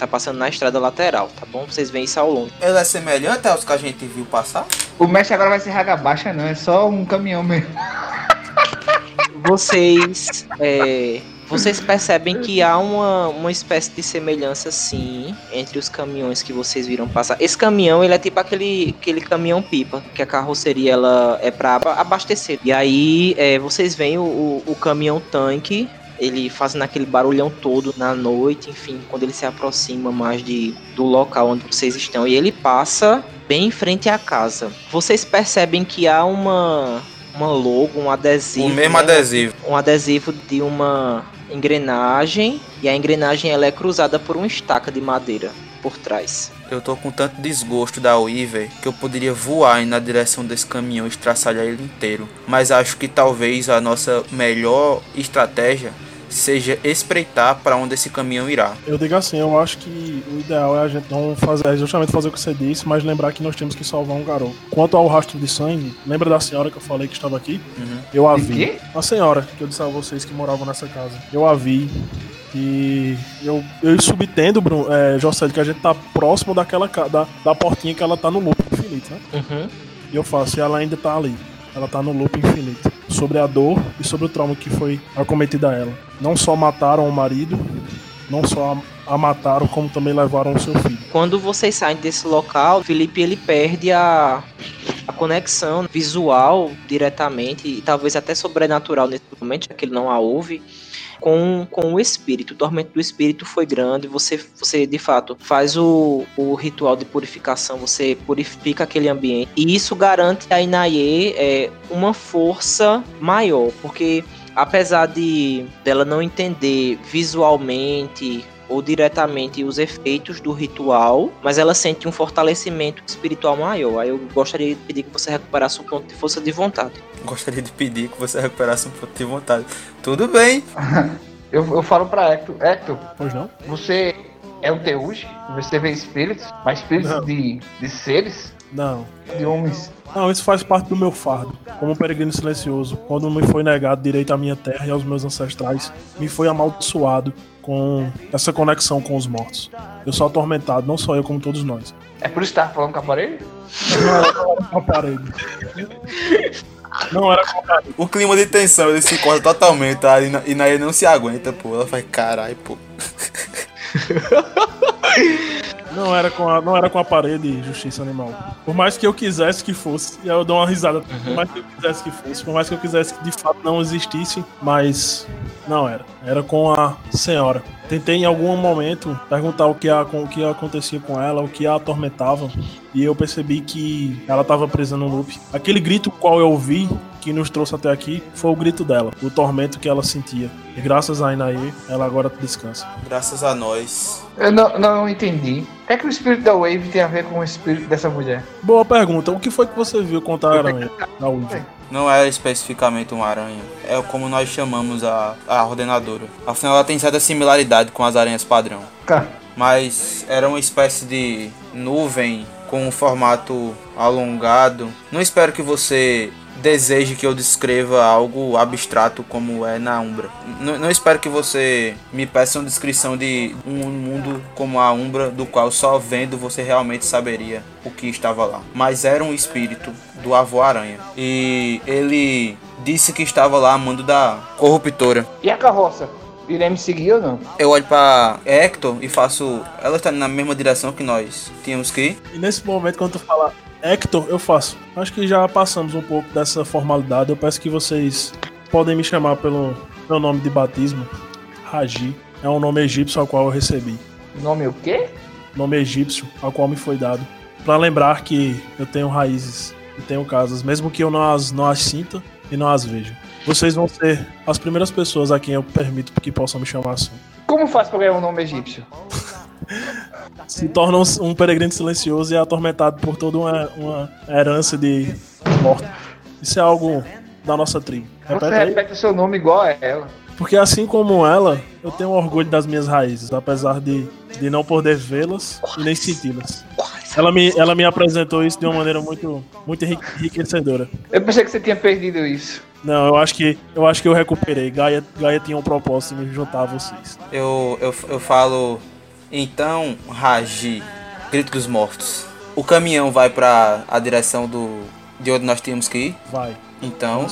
Tá passando na estrada lateral, tá bom? Vocês veem isso ao longe. Ele é semelhante aos que a gente viu passar? O mestre agora vai ser raga baixa, não, é só um caminhão mesmo. vocês é, vocês percebem que há uma, uma espécie de semelhança sim entre os caminhões que vocês viram passar. Esse caminhão ele é tipo aquele, aquele caminhão pipa que a carroceria ela é para abastecer. E aí é, vocês veem o, o, o caminhão tanque ele fazendo aquele barulhão todo na noite, enfim, quando ele se aproxima mais de, do local onde vocês estão. E ele passa bem em frente à casa. Vocês percebem que há uma, uma logo, um adesivo. O mesmo né? adesivo. um adesivo de uma engrenagem e a engrenagem ela é cruzada por uma estaca de madeira por trás. Eu tô com tanto desgosto da Weaver que eu poderia voar na direção desse caminhão e estraçalhar ele inteiro. Mas acho que talvez a nossa melhor estratégia seja espreitar para onde esse caminhão irá. Eu digo assim, eu acho que o ideal é a gente não fazer, é justamente fazer o que você disse, mas lembrar que nós temos que salvar um garoto. Quanto ao rastro de sangue, lembra da senhora que eu falei que estava aqui? Uhum. Eu a vi. quê? A senhora que eu disse a vocês que moravam nessa casa. Eu a vi. E eu, eu subtendo, Bruno, é, José, que a gente tá próximo daquela da, da portinha que ela tá no loop infinito, né? Uhum. E eu faço, e ela ainda tá ali. Ela tá no loop infinito. Sobre a dor e sobre o trauma que foi acometido a ela. Não só mataram o marido, não só a, mataram, como também levaram o seu filho. Quando vocês saem desse local, Felipe ele perde a, a conexão visual diretamente e talvez até sobrenatural nesse momento, já que ele não a ouve. Com, com o espírito, o tormento do espírito foi grande. Você, você de fato faz o, o ritual de purificação, você purifica aquele ambiente, e isso garante a Inaye é, uma força maior, porque apesar de dela não entender visualmente ou diretamente os efeitos do ritual, mas ela sente um fortalecimento espiritual maior. Aí eu gostaria de pedir que você recuperasse um ponto de força de vontade. Gostaria de pedir que você recuperasse um ponto de vontade. Tudo bem. Eu, eu falo pra Hector, Hector, Pois não? você é um Teuge, você vê espíritos, mas espíritos Não. de, de seres, Não. de homens. Não, isso faz parte do meu fardo. Como um peregrino silencioso, quando me foi negado direito à minha terra e aos meus ancestrais, me foi amaldiçoado com essa conexão com os mortos. Eu sou atormentado, não só eu, como todos nós. É por isso que tava falando com a parede? Não era com a parede. Não era com a parede. O clima de tensão ele se corta totalmente, tá? E Na- E Nair não se aguenta, pô. Ela faz caralho, pô. Não era com a, não era com a parede justiça animal. Por mais que eu quisesse que fosse, e aí eu dou uma risada. Por mais que eu quisesse que fosse, por mais que eu quisesse que de fato não existisse, mas não era. Era com a senhora. Tentei em algum momento perguntar o que, a, com, o que acontecia com ela, o que a atormentava, e eu percebi que ela estava presa no loop. Aquele grito qual eu ouvi, que nos trouxe até aqui, foi o grito dela, o tormento que ela sentia. E graças a Inaê, ela agora descansa. Graças a nós. Eu não, não entendi. O que é que o espírito da Wave tem a ver com o espírito dessa mulher? Boa pergunta. O que foi que você viu contra a aranha da Uve? Não é especificamente uma aranha. É como nós chamamos a, a ordenadora. Afinal, ela tem certa similaridade com as aranhas padrão. Tá. Mas era uma espécie de nuvem com um formato alongado. Não espero que você deseje que eu descreva algo abstrato como é na Umbra. N- não espero que você me peça uma descrição de um mundo como a Umbra, do qual só vendo você realmente saberia o que estava lá. Mas era um espírito do avô aranha. E ele disse que estava lá a mando da corruptora. E a carroça? Irei me seguir ou não? Eu olho pra Hector e faço. Ela está na mesma direção que nós tínhamos que ir. E nesse momento, quando tu fala Hector, eu faço. Acho que já passamos um pouco dessa formalidade. Eu peço que vocês podem me chamar pelo meu nome de batismo, Raji. É um nome egípcio ao qual eu recebi. Nome o quê? Nome egípcio ao qual me foi dado. Pra lembrar que eu tenho raízes e tenho casas, mesmo que eu não as, não as sinta e não as veja. Vocês vão ser as primeiras pessoas a quem eu permito que possam me chamar assim. Como faz pra ganhar um nome egípcio? se torna um, um peregrino silencioso e é atormentado por toda uma, uma herança de morte. Isso é algo da nossa tribo. Você Repete aí. repete o seu nome igual a ela. Porque assim como ela, eu tenho orgulho das minhas raízes, apesar de, de não poder vê-las e nem senti-las. Ela me, ela me apresentou isso de uma maneira muito, muito enri- enriquecedora. Eu pensei que você tinha perdido isso. Não, eu acho que eu acho que eu recuperei. Gaia, Gaia tinha um propósito de me juntar a vocês. Eu, eu, eu falo. Então, Raji, Grito dos Mortos. O caminhão vai pra a direção do. de onde nós tínhamos que ir. Vai. Então,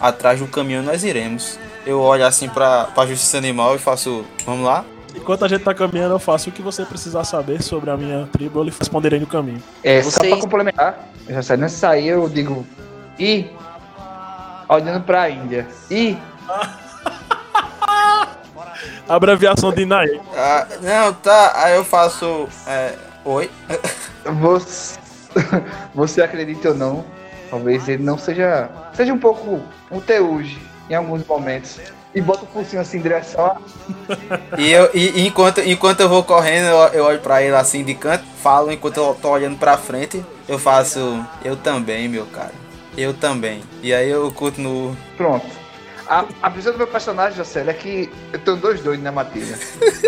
atrás do caminhão nós iremos. Eu olho assim pra, pra Justiça Animal e faço. Vamos lá? Enquanto a gente tá caminhando, eu faço o que você precisar saber sobre a minha tribo, eu lhe responderei no caminho. É, só Vocês- pra complementar, eu já sei, nessa sair eu digo, e olhando pra Índia, e Abreviação de Inaê. Ah, não, tá. Aí eu faço. É, oi? você, você acredita ou não, talvez ele não seja, seja um pouco um teuge em alguns momentos. E bota o pulsinho assim em direção a... E, eu, e, e enquanto, enquanto eu vou correndo, eu, eu olho pra ele assim de canto, falo enquanto eu tô olhando pra frente, eu faço. Eu também, meu cara. Eu também. E aí eu continuo. Pronto. A, a visão do meu personagem, Jocely, é que eu tenho dois doidos na matilha.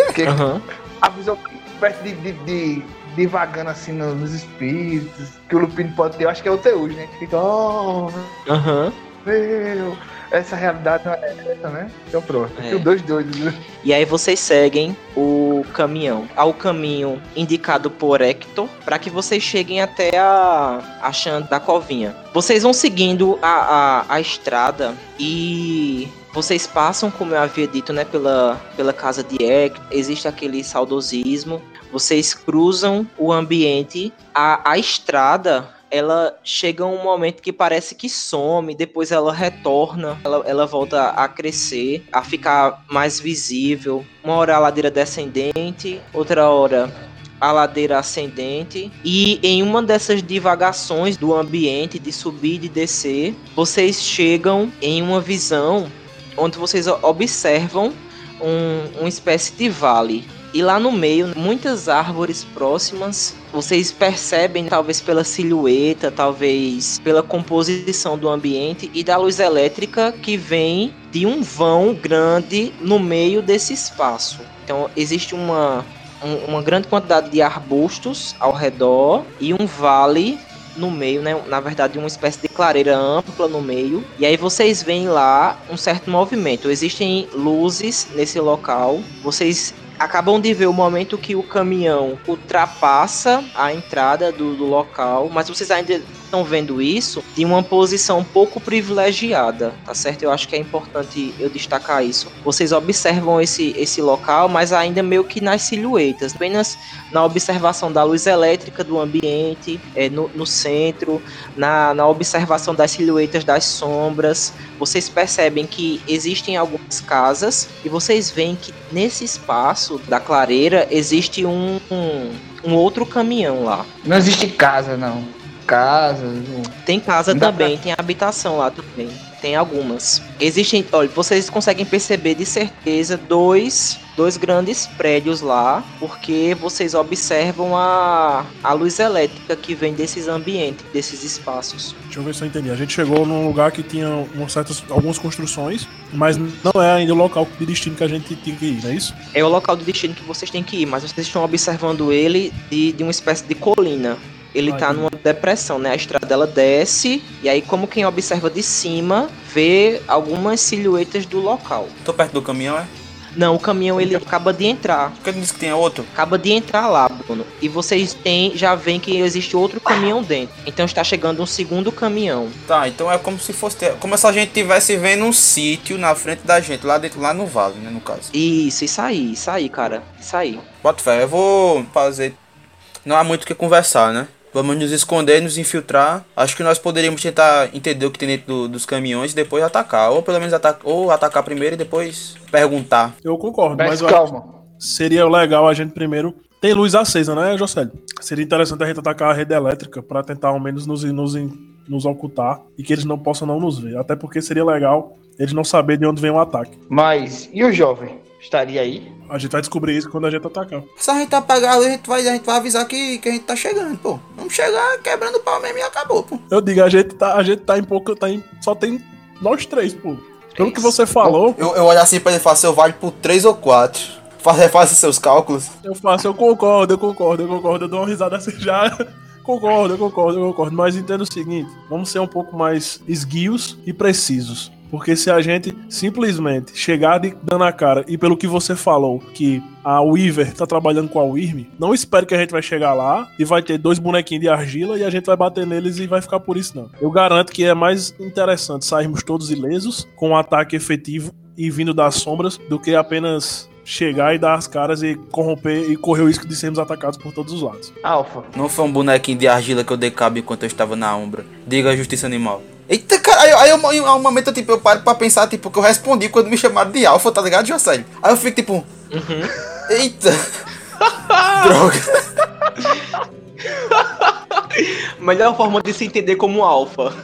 Porque Aham. a visão perto de, de, de, divagando assim no- nos espíritos, que o Lupino pode ter, eu acho que é o Teus, né? Que fica, oh, Aham. meu, essa realidade não é essa, né? Então pronto, É. dois doidos. né? E aí vocês seguem o caminhão, ao caminho indicado por Hector, para que vocês cheguem até a, a chã da covinha. Vocês vão seguindo a, a, a estrada e vocês passam, como eu havia dito, né, pela, pela casa de Hector. Existe aquele saudosismo. Vocês cruzam o ambiente, a, a estrada ela chega um momento que parece que some, depois ela retorna, ela, ela volta a crescer, a ficar mais visível. Uma hora a ladeira descendente, outra hora a ladeira ascendente e em uma dessas divagações do ambiente de subir e de descer, vocês chegam em uma visão onde vocês observam um, uma espécie de vale e lá no meio, muitas árvores próximas. Vocês percebem, talvez pela silhueta, talvez pela composição do ambiente e da luz elétrica que vem de um vão grande no meio desse espaço. Então, existe uma, um- uma grande quantidade de arbustos ao redor e um vale no meio, né? Na verdade, uma espécie de clareira ampla no meio. E aí vocês veem lá um certo movimento. Existem luzes nesse local. Vocês acabam de ver o momento que o caminhão ultrapassa a entrada do, do local, mas vocês ainda estão vendo isso de uma posição um pouco privilegiada, tá certo? Eu acho que é importante eu destacar isso. Vocês observam esse, esse local, mas ainda meio que nas silhuetas, apenas na observação da luz elétrica do ambiente, é, no, no centro, na, na observação das silhuetas das sombras. Vocês percebem que existem algumas casas e vocês veem que nesse espaço da clareira existe um, um, um outro caminhão lá. Não existe casa, não. Casa, não. Tem casa Não também, tem habitação lá também. Tem algumas. Existem, olha, vocês conseguem perceber de certeza dois, dois grandes prédios lá, porque vocês observam a, a luz elétrica que vem desses ambientes, desses espaços. Deixa eu ver se eu entendi. A gente chegou num lugar que tinha umas certas, algumas construções, mas não é ainda o local de destino que a gente tinha que ir, não é isso? É o local de destino que vocês têm que ir, mas vocês estão observando ele de, de uma espécie de colina. Ele Ah, tá entendi. numa depressão, né? A estrada ela desce, e aí, como quem observa de cima, vê algumas silhuetas do local. Tô perto do caminhão, é? Não, o caminhão ele acaba de entrar. Por que ele disse que tem outro? Acaba de entrar lá, Bruno. E vocês têm, já veem que existe outro caminhão dentro. Então está chegando um segundo caminhão. Tá, então é como se fosse. Como se a gente tivesse vendo um sítio na frente da gente, lá dentro, lá no vale, né? No caso. Isso, isso aí, isso aí, cara. Isso aí. Bota fé, eu vou fazer. Não há muito o que conversar, né? Vamos nos esconder, nos infiltrar. Acho que nós poderíamos tentar entender o que tem dentro do- dos caminhões e depois atacar. Ou pelo menos atacar, ou atacar primeiro e depois perguntar. Eu concordo, Mas mas calma. seria legal a gente primeiro. Tem luz acesa, né, Jocélio? Seria interessante a gente atacar a rede elétrica pra tentar ao menos nos, nos, nos ocultar e que eles não possam não nos ver. Até porque seria legal eles não saber de onde vem o ataque. Mas, e o jovem? Estaria aí? A gente vai descobrir isso quando a gente atacar. Se a gente apagar a luz, a gente vai, a gente vai avisar que, que a gente tá chegando, pô. Vamos chegar quebrando o pau mesmo e acabou, pô. Eu digo, a gente tá, a gente tá em pouco, tá em, só tem nós três, pô. Pelo que você falou, Eu, eu olho assim pra ele e falo, seu vale por 3 ou 4. Faça, faça seus cálculos. eu faço, eu concordo, eu concordo, eu concordo, eu dou uma risada assim já. concordo, eu concordo, eu concordo. Mas entenda o seguinte: vamos ser um pouco mais esguios e precisos. Porque se a gente simplesmente chegar de dando a cara, e pelo que você falou, que a Weaver tá trabalhando com a Wyrm, não espere que a gente vai chegar lá e vai ter dois bonequinhos de argila e a gente vai bater neles e vai ficar por isso, não. Eu garanto que é mais interessante sairmos todos ilesos, com um ataque efetivo e vindo das sombras, do que apenas chegar e dar as caras e corromper e correr o risco de sermos atacados por todos os lados. Alfa. Não foi um bonequinho de argila que eu dei cabo enquanto eu estava na Umbra. Diga a justiça animal. Eita, cara, aí, aí, eu- aí, um momento, tipo, eu paro pra pensar, tipo, que eu respondi quando me chamaram de alfa, tá ligado, Jocélio? Aí eu fico, tipo, eita. Droga. Melhor forma de se entender como alfa.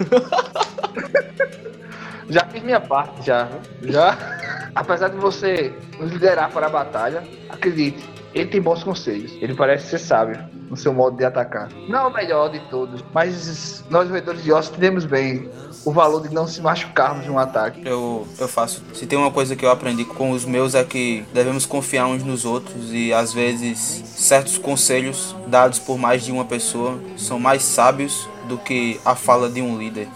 Já fiz minha parte, já. Já. Apesar de você nos liderar para a batalha, acredite, ele tem bons conselhos. Ele parece ser sábio. No seu modo de atacar. Não é o melhor de todos, mas nós, roedores de ossos, entendemos bem o valor de não se machucarmos em um ataque. Eu, eu faço. Se tem uma coisa que eu aprendi com os meus é que devemos confiar uns nos outros e às vezes certos conselhos dados por mais de uma pessoa são mais sábios do que a fala de um líder.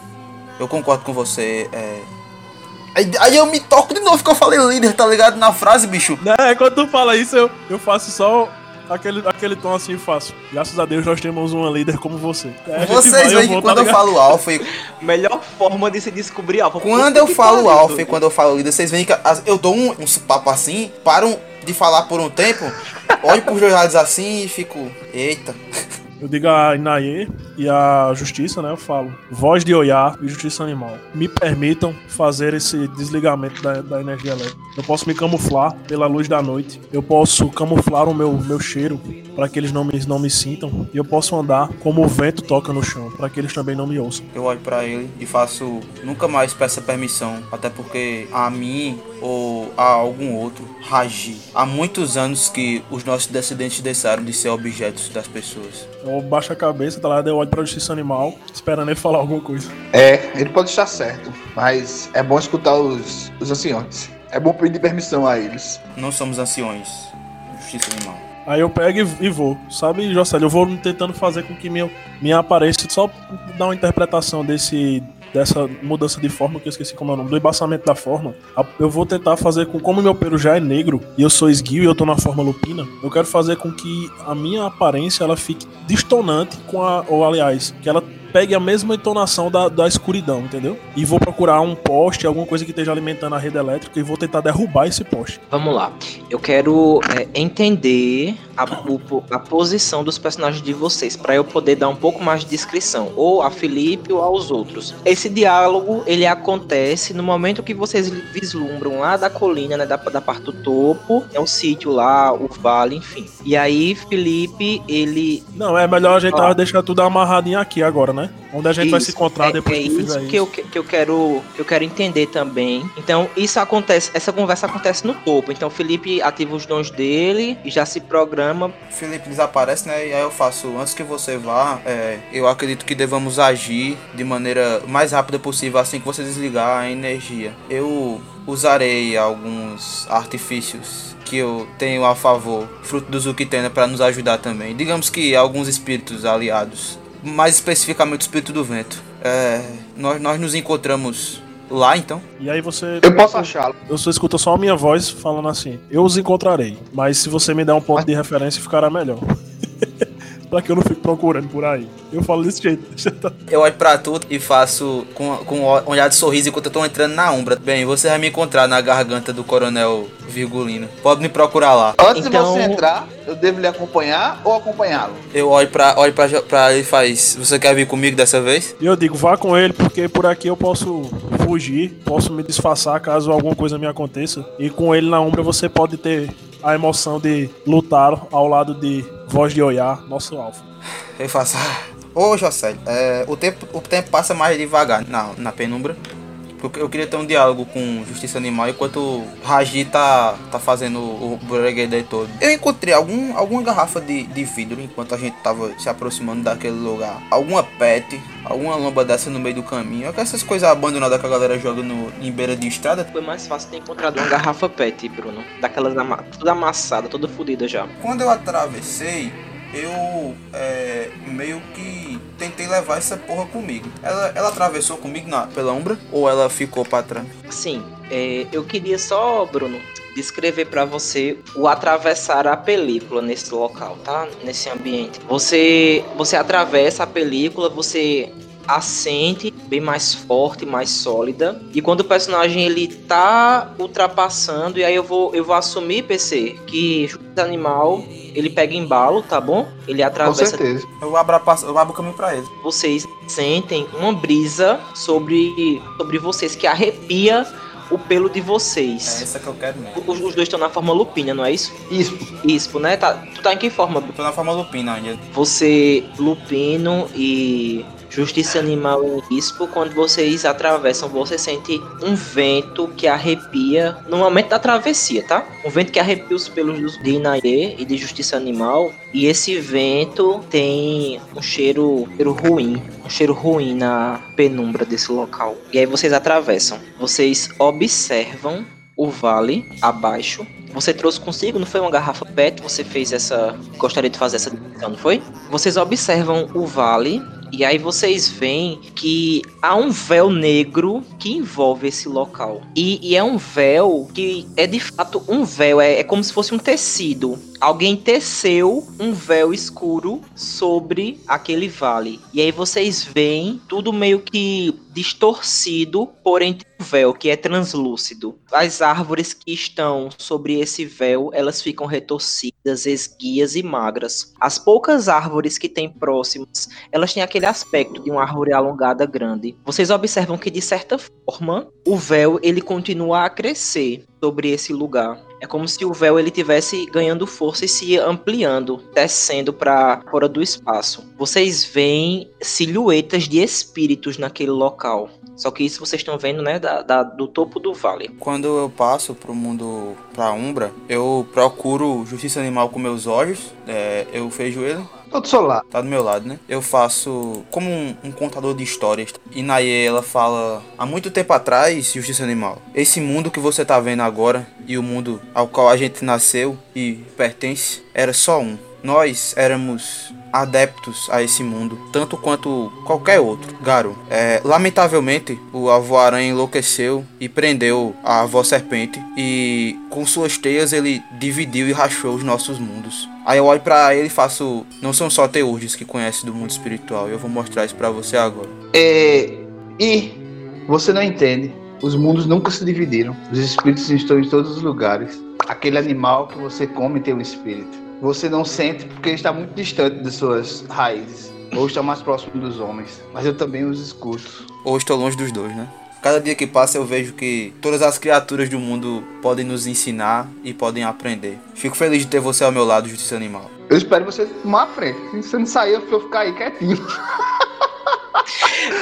Eu concordo com você. É... Aí, aí eu me toco de novo que eu falei líder, tá ligado? Na frase, bicho. É, quando tu fala isso, eu, eu faço só aquele, aquele tom assim fácil. Graças a Deus nós temos uma líder como você. É, Vocês vai, veem que tá quando eu falo alfa e Melhor forma de se descobrir alfa. Quando eu falo alfa e quando eu falo líder, vocês veem que eu dou um, um papo assim, paro de falar por um tempo, olho pros dois lados assim e fico. Eita. Eu digo a Inaê e a Justiça, né? Eu falo. Voz de Oiá e Justiça Animal. Me permitam fazer esse desligamento da, da energia elétrica. Eu posso me camuflar pela luz da noite. Eu posso camuflar o meu, meu cheiro para que eles não me, não me sintam. E eu posso andar como o vento toca no chão, para que eles também não me ouçam. Eu olho pra ele e faço. Nunca mais peça permissão. Até porque a mim ou a algum outro Raji. Há muitos anos que os nossos descendentes deixaram de ser objetos das pessoas. Eu baixo a cabeça, tá lá, eu olho pra Justiça Animal, esperando ele falar alguma coisa. É, ele pode estar certo, mas é bom escutar os, os anciões. É bom pedir permissão a eles. Não somos anciões. Justiça animal. Aí eu pego e, e vou. Sabe, Jocélio, eu vou tentando fazer com que minha, minha aparência só dar uma interpretação desse dessa mudança de forma, que eu esqueci como é o nome, do embaçamento da forma. Eu vou tentar fazer com, como meu pelo já é negro e eu sou esguio e eu tô na forma lupina, eu quero fazer com que a minha aparência ela fique distonante com a, ou aliás, que ela pegue a mesma entonação da, da escuridão, entendeu? E vou procurar um poste, alguma coisa que esteja alimentando a rede elétrica e vou tentar derrubar esse poste. Vamos lá. Eu quero é, entender a, o- a posição dos personagens de vocês, para eu poder dar um pouco mais de descrição, ou a Felipe ou aos outros. Esse diálogo, ele acontece no momento que vocês vislumbram lá da colina, né, da, da parte do topo, é o sítio lá, o vale, enfim. E aí, Felipe, ele Não, é melhor a gente Ó. deixar tudo amarradinho aqui agora, né? Onde a gente vai se Isso, encontrar é, depois é que isso fizer que isso. eu, que, que eu quero que eu quero entender também. Então, isso acontece, essa conversa acontece no topo. Então, o Felipe ativa os dons dele e já se programa. Felipe desaparece, né? E aí eu faço, antes que você vá, é, eu acredito que devamos agir de maneira mais rápida possível assim que você desligar a energia. Eu usarei alguns artifícios que eu tenho a favor, fruto do Zukitena, para nos ajudar também. Digamos que alguns espíritos aliados, mais especificamente o espírito do vento. É, nós, nós nos encontramos lá então. E aí você. Eu posso achá-lo. Eu só escuta só a minha voz falando assim. Eu os encontrarei. Mas se você me der um ponto de referência, ficará melhor. Pra que eu não fique procurando por aí. Eu falo desse jeito. Eu olho pra tudo e faço com, com um olhar de sorriso enquanto eu tô entrando na Umbra. Bem, você vai me encontrar na garganta do Coronel Virgulino. Pode me procurar lá. Antes Então- de você entrar, eu devo lhe acompanhar ou acompanhá-lo? Eu olho pra, olho pra, pra ele e faz. Você quer vir comigo dessa vez? E eu digo, vá com ele, porque por aqui eu posso fugir, posso me disfarçar caso alguma coisa me aconteça. E com ele na Umbra você pode ter a emoção de lutar ao lado de Voz de Oiá, nosso alfa. Eu faço. "Ah, Ô Jocélio, é, o, tempo, o tempo passa mais devagar na, na penumbra. Porque eu queria ter um diálogo com Justiça Animal enquanto o Raji tá, tá fazendo o breguedê todo. Eu encontrei algum, alguma garrafa de, de vidro enquanto a gente tava se aproximando daquele lugar. Alguma pet, alguma lâmpada dessa no meio do caminho. Essas coisas abandonadas que a galera joga no, em beira de estrada. Foi mais fácil ter encontrado uma garrafa PET, Bruno. Daquelas ama toda amassada, toda fodida já. Quando eu atravessei, eu é, meio que tentei levar essa porra comigo. Ela, ela atravessou comigo na, pela Umbra ou ela ficou pra trás? Sim, é, eu queria só, Bruno, descrever pra você o atravessar a película nesse local, tá? Nesse ambiente. Você, você atravessa a película, você assente bem mais forte, mais sólida. E quando o personagem ele tá ultrapassando, e aí eu vou, eu vou assumir, PC, que o animal ele pega embalo, tá bom? Ele Com atravessa certeza. Eu abro, eu abro o caminho pra ele. vocês sentem uma brisa sobre, sobre vocês que arrepia o pelo de É vocês. essa que eu quero mesmo. Os, os dois estão na forma lupina, não é isso? Isso. Isso, né? Tá, tu tá em que forma? Eu tô na forma lupina ainda. Você, lupino e Justiça Animal em Risco, quando vocês atravessam, você sente um vento que arrepia no momento da travessia, tá? Um vento que arrepia os pelos de Inaye e de Justiça Animal. E esse vento tem um cheiro, cheiro ruim, um cheiro ruim na penumbra desse local. E aí vocês atravessam. Vocês observam o vale abaixo. Você trouxe consigo, não foi uma garrafa PET? Você fez essa. Gostaria de fazer essa não foi? Vocês observam o vale e aí vocês veem que há um véu negro que envolve esse local. E, e é um véu que é de fato um véu, é, é como se fosse um tecido. Alguém teceu um véu escuro sobre aquele vale. E aí vocês veem tudo meio que distorcido por entre o véu, que é translúcido. As árvores que estão sobre esse véu, elas ficam retorcidas, esguias e magras. As poucas árvores que tem próximas, elas têm aquele aspecto de uma árvore alongada grande. Vocês observam que de certa forma, o véu ele continua a crescer sobre esse lugar. É como se o véu ele tivesse ganhando força e se ampliando, descendo para fora do espaço. Vocês veem silhuetas de espíritos naquele local. Só que isso vocês estão vendo, né, da, da, do topo do vale. Quando eu passo pro mundo, pra Umbra, eu procuro justiça animal com meus olhos. É, eu vejo ele, Todo solar. tá do meu lado, né? Eu faço como um, um contador de histórias. E Naye, ela fala: há muito tempo atrás, Justiça Animal, esse mundo que você tá vendo agora e o mundo ao qual a gente nasceu e pertence era só um. Nós éramos adeptos a esse mundo, tanto quanto qualquer outro. Garo, é, lamentavelmente, o avô aranha enlouqueceu e prendeu a avó serpente e com suas teias ele dividiu e rachou os nossos mundos. Aí eu olho pra ele e faço, não são só teurges que conhecem do mundo espiritual, eu vou mostrar isso pra você agora. É, e você não entende. Os mundos nunca se dividiram. Os espíritos estão em todos os lugares. Aquele animal que você come tem um espírito. Você não sente porque está muito distante das suas raízes. Ou está mais próximo dos homens. Mas eu também os escuto. Ou estou longe dos dois, né? Cada dia que passa eu vejo que todas as criaturas do mundo podem nos ensinar e podem aprender. Fico feliz de ter você ao meu lado, Justiça Animal. Eu espero você tomar a frente. Se você não sair, eu vou ficar aí quietinho.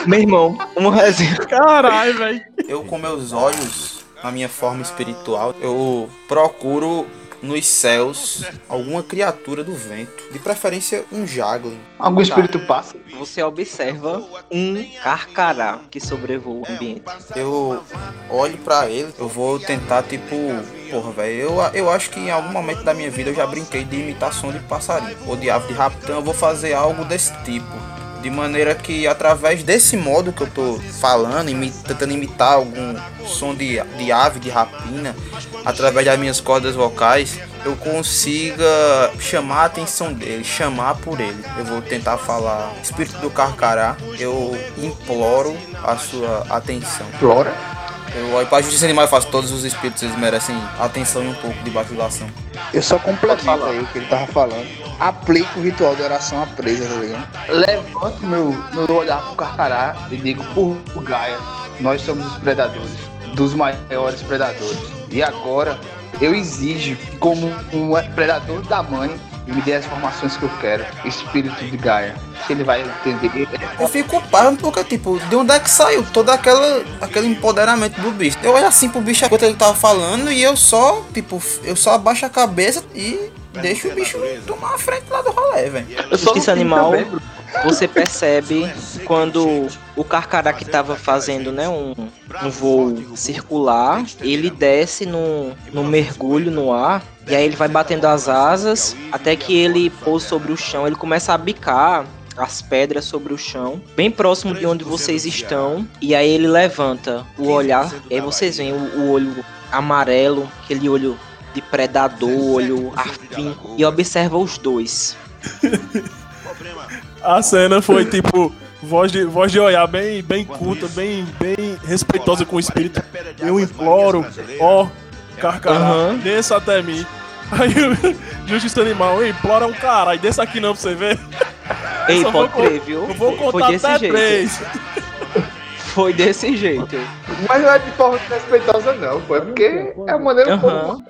Meu irmão, uma resenha. Caralho, velho. Eu, com meus olhos, na minha forma espiritual, eu procuro nos céus alguma criatura do vento. De preferência, um Jaglin. Algum espírito passa. Você observa um carcará que sobrevoa o ambiente. Eu olho pra ele, eu vou tentar, tipo. Porra, velho, eu, eu acho que em algum momento da minha vida eu já brinquei de imitação de passarinho ou de ave de rapina. Então eu vou fazer algo desse tipo. De maneira que através desse modo que eu tô falando, imi- tentando imitar algum som de, de ave, de rapina, através das minhas cordas vocais, eu consiga chamar a atenção dele, chamar por ele. Eu vou tentar falar espírito do carcará, eu imploro a sua atenção. Flora. Eu olho pra justiça animal e faço todos os espíritos, eles merecem atenção e um pouco de bajulação. Eu só complemento aí o que ele tava falando. Aplico o ritual de oração à presa, tá ligado? Levanto meu, meu olhar pro carcará e digo, por, por Gaia, nós somos os predadores, dos maiores predadores. E agora eu exijo, como um predador da mãe, me dê as informações que eu quero. Espírito de Gaia. Que ele vai entender. Eu fico parando porque, tipo, de onde é que saiu todo aquela, aquele empoderamento do bicho? Eu olho assim pro bicho enquanto ele tava falando e eu só, tipo, eu só abaixo a cabeça e deixo o bicho tomar a frente lá do rolê, velho. Eu só fico animal, também. Você percebe quando o carcará que estava fazendo né, um, um voo circular, ele desce no mergulho no ar, e aí ele vai batendo as asas, até que ele pousa sobre o chão, ele começa a bicar as pedras sobre o chão, bem próximo de onde vocês estão, e aí ele levanta o olhar, e aí vocês veem o, o olho amarelo, aquele olho de predador, olho afinco, e observa os dois. A cena foi tipo. Voz de, voz de olhar bem, bem culta, bem, bem respeitosa com o espírito. Eu imploro, ó, carcará, Aham. desça até mim. Aí o Justiça Animal, "Ei, implora um cara, e desça aqui não pra você ver. Ei, só pode vou crer, viu? Eu vou Foi contar desse até jeito. três. Foi desse jeito. Mas não é de forma desrespeitosa, não. Foi porque é a maneira Aham. como.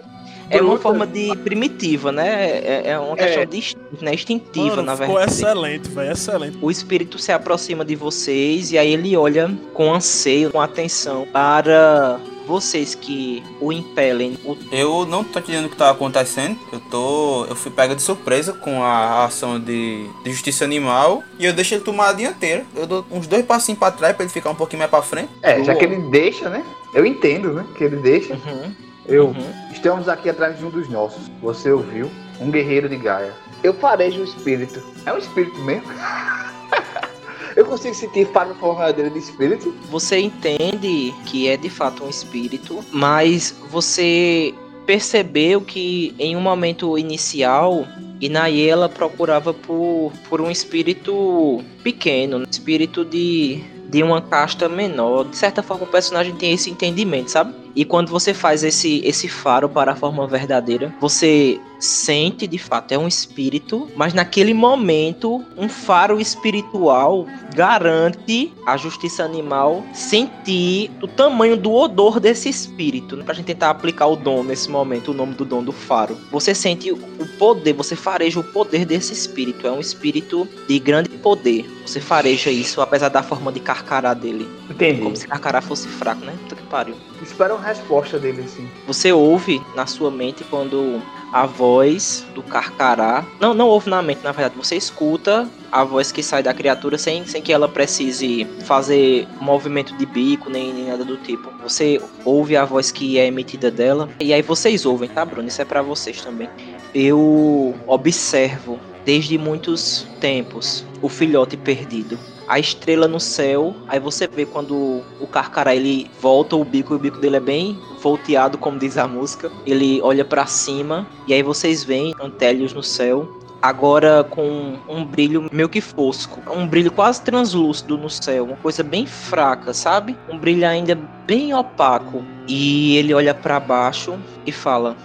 É uma forma de primitiva, né? É, é uma questão É. de né? instintiva, Mano, na ficou verdade. excelente, velho. Excelente. O espírito se aproxima de vocês e aí ele olha com anseio, com atenção para vocês que o impelem. O- Eu não tô entendendo o que tá acontecendo. Eu tô. Eu fui pega de surpresa com a ação de, de justiça animal. E eu deixo ele tomar a dianteira. Eu dou uns dois passinhos pra trás pra ele ficar um pouquinho mais pra frente. É, já que ele deixa, né? Eu entendo, né? Que ele deixa. Uhum, Eu. uhum. Estamos aqui atrás de um dos nossos. Você ouviu? Um guerreiro de Gaia. Eu farejo o espírito. É um espírito mesmo? Eu consigo sentir para a forma dele de espírito. Você entende que é de fato um espírito, mas você percebeu que em um momento inicial, Inaye ela procurava por, por um espírito pequeno, um espírito de, de uma casta menor. De certa forma, o personagem tem esse entendimento, sabe? E quando você faz esse, esse faro para a forma verdadeira, você sente de fato, é um espírito, mas naquele momento, um faro espiritual garante a justiça animal sentir o tamanho do odor desse espírito, né? pra gente tentar aplicar o dom nesse momento, o nome do dom do faro. Você sente o poder, você fareja o poder desse espírito, é um espírito de grande poder. Você fareja isso, apesar da forma de carcará dele. Entendi. Como se carcará fosse fraco, né? Puta que pariu. Espera uma resposta dele, assim. Você ouve na sua mente quando a voz do Carcará. Não, não ouve na mente, na verdade. Você escuta a voz que sai da criatura sem, sem que ela precise fazer movimento de bico nem, nem nada do tipo. Você ouve a voz que é emitida dela. E aí vocês ouvem, tá, Bruno? Isso é pra vocês também. Eu observo desde muitos tempos o filhote perdido a estrela no céu. Aí você vê quando o Carcará ele volta o bico, e o bico dele é bem volteado, como diz a música. Ele olha pra cima e aí vocês veem antélios no céu. Agora com um brilho meio que fosco, um brilho quase translúcido no céu, uma coisa bem fraca, sabe? Um brilho ainda bem opaco. E ele olha pra baixo e fala: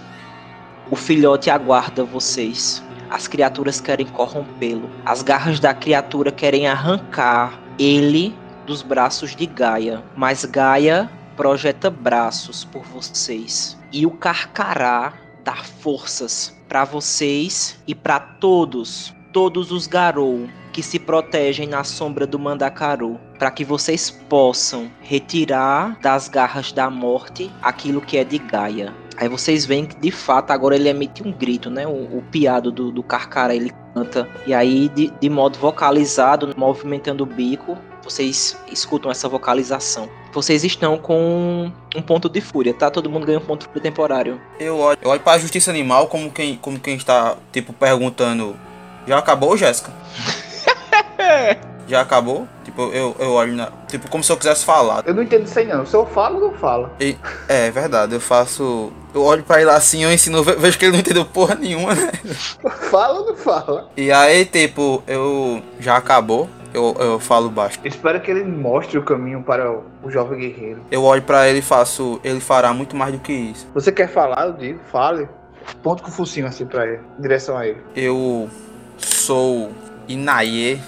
O filhote aguarda vocês. As criaturas querem corrompê-lo. As garras da criatura querem arrancar ele dos braços de Gaia. Mas Gaia projeta braços por vocês. E o Carcará dá forças para vocês e para todos, todos os Garou que se protegem na sombra do Mandacaru, para que vocês possam retirar das garras da morte aquilo que é de Gaia. Aí vocês veem que de fato agora ele emite um grito, né? O, o piado do, do Carcara ele canta. E aí, de, de modo vocalizado, movimentando o bico, vocês escutam essa vocalização. Vocês estão com um ponto de fúria, tá? Todo mundo ganha um ponto de fúria temporário. Eu olho, eu olho pra justiça animal como quem, como quem está, tipo, perguntando. Já acabou, Jéssica? Já acabou? Tipo, eu, eu olho na. Tipo, como se eu quisesse falar. Eu não entendo isso aí, não. Se eu falo, não fala. E- é, é verdade, eu faço. Eu olho pra ele assim, eu ensino, ve- vejo que ele não entendeu porra nenhuma, né? Fala ou não fala? E aí, tipo, eu. Já acabou? Eu, eu falo baixo. Espero que ele mostre o caminho para o, o jovem guerreiro. Eu olho pra ele e faço. Ele fará muito mais do que isso. Você quer falar, eu digo, fale. Ponto com o focinho assim pra ele, em direção a ele. Eu sou Inaye,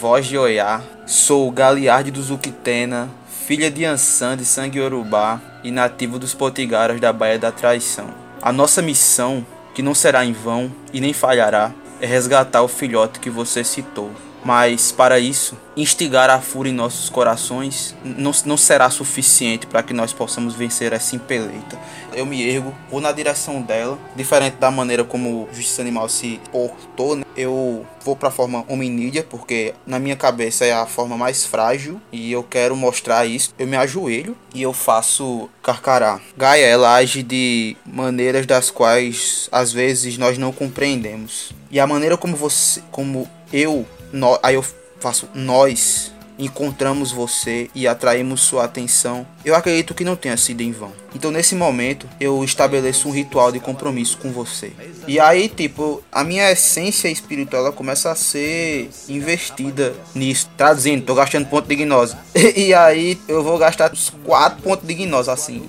voz de Oiá. Sou Galiarde do Zuquitena, filha de Ansan de sangue Yorubá e nativo dos Potigaras da Baía da Traição. A nossa missão, que não será em vão e nem falhará, é resgatar o filhote que você citou. Mas para isso, instigar a fúria em nossos corações não, não será suficiente para que nós possamos vencer essa impeleita. Eu me ergo, vou na direção dela, diferente da maneira como o Justiça Animal se portou, né? eu vou para a forma hominídea, porque na minha cabeça é a forma mais frágil e eu quero mostrar isso. Eu me ajoelho e eu faço carcará. Gaia, ela age de maneiras das quais às vezes nós não compreendemos. E a maneira como você, como eu, nó- aí eu faço nós encontramos você e atraímos sua atenção, eu acredito que não tenha sido em vão. Então nesse momento eu estabeleço um ritual de compromisso com você. E aí, tipo, a minha essência espiritual ela começa a ser investida nisso. Traduzindo, tô gastando ponto de gnose. E aí eu vou gastar uns 4 pontos de gnose assim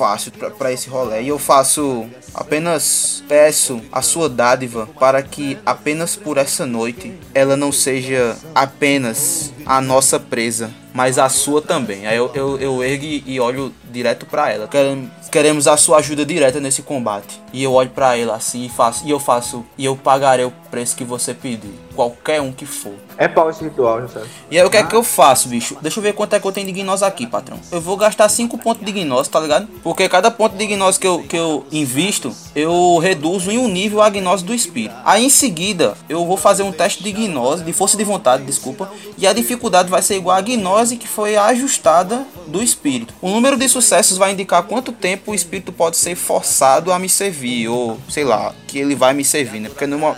fácil pra esse rolê. E eu faço apenas peço a sua dádiva para que apenas por essa noite ela não seja apenas a nossa presa, mas a sua também. Aí eu, eu, eu ergo e olho direto para ela. Queremos, queremos a sua ajuda direta nesse combate. E eu olho para ela assim e faço, e eu faço, e eu pagarei o preço que você pedir, qualquer um que for. É pau esse ritual, José. E aí o que é que eu faço, bicho? Deixa eu ver quanto é que eu tenho de gnose aqui, patrão. Eu vou gastar 5 pontos de gnose, tá ligado? Porque cada ponto de gnose que eu, que eu invisto, eu reduzo em um nível a gnose do espírito. Aí em seguida, eu vou fazer um teste de gnose, de força de vontade, desculpa. E a dificuldade vai ser igual à gnose que foi ajustada do espírito. O número de sucessos vai indicar quanto tempo o espírito pode ser forçado a me servir, ou sei lá, que ele vai me servir, né? Porque no, mo-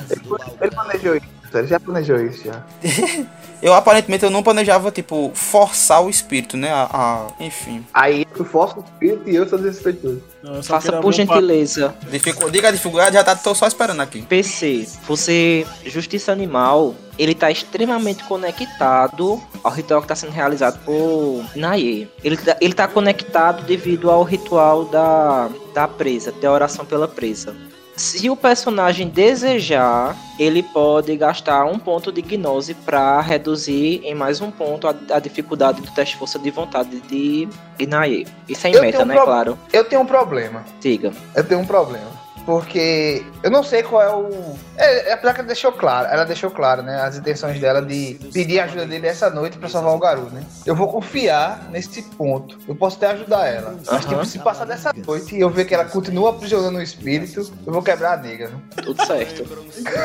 Ele planejou isso. Ele já planejou isso já. eu aparentemente eu não planejava, tipo, forçar o espírito, né? A, a- enfim. Aí tu força o espírito e eu sou desrespeitoso. Não, Faça por gentileza. Dificu- Diga a dificuldade, já tá, tô só esperando aqui. PC, você, Justiça Animal, ele tá extremamente conectado ao ritual que tá sendo realizado por Naye. Ele tá, ele tá conectado devido ao ritual da, da presa, da oração pela presa. Se o personagem desejar, ele pode gastar um ponto de gnose para reduzir em mais um ponto a, a dificuldade do teste de força de vontade de Naye. Isso é em Eu meta, né? pro- Claro. Eu tenho um problema. Diga. Eu tenho um problema. Porque eu não sei qual é o. É, é apesar que ela deixou claro. Ela deixou claro, né? As intenções dela de pedir a ajuda dele essa noite pra salvar o garoto, né? Eu vou confiar nesse ponto. Eu posso até ajudar ela. Mas, Aham. tipo, se passar dessa noite e eu ver que ela continua aprisionando o espírito, eu vou quebrar a nega, né? Tudo certo.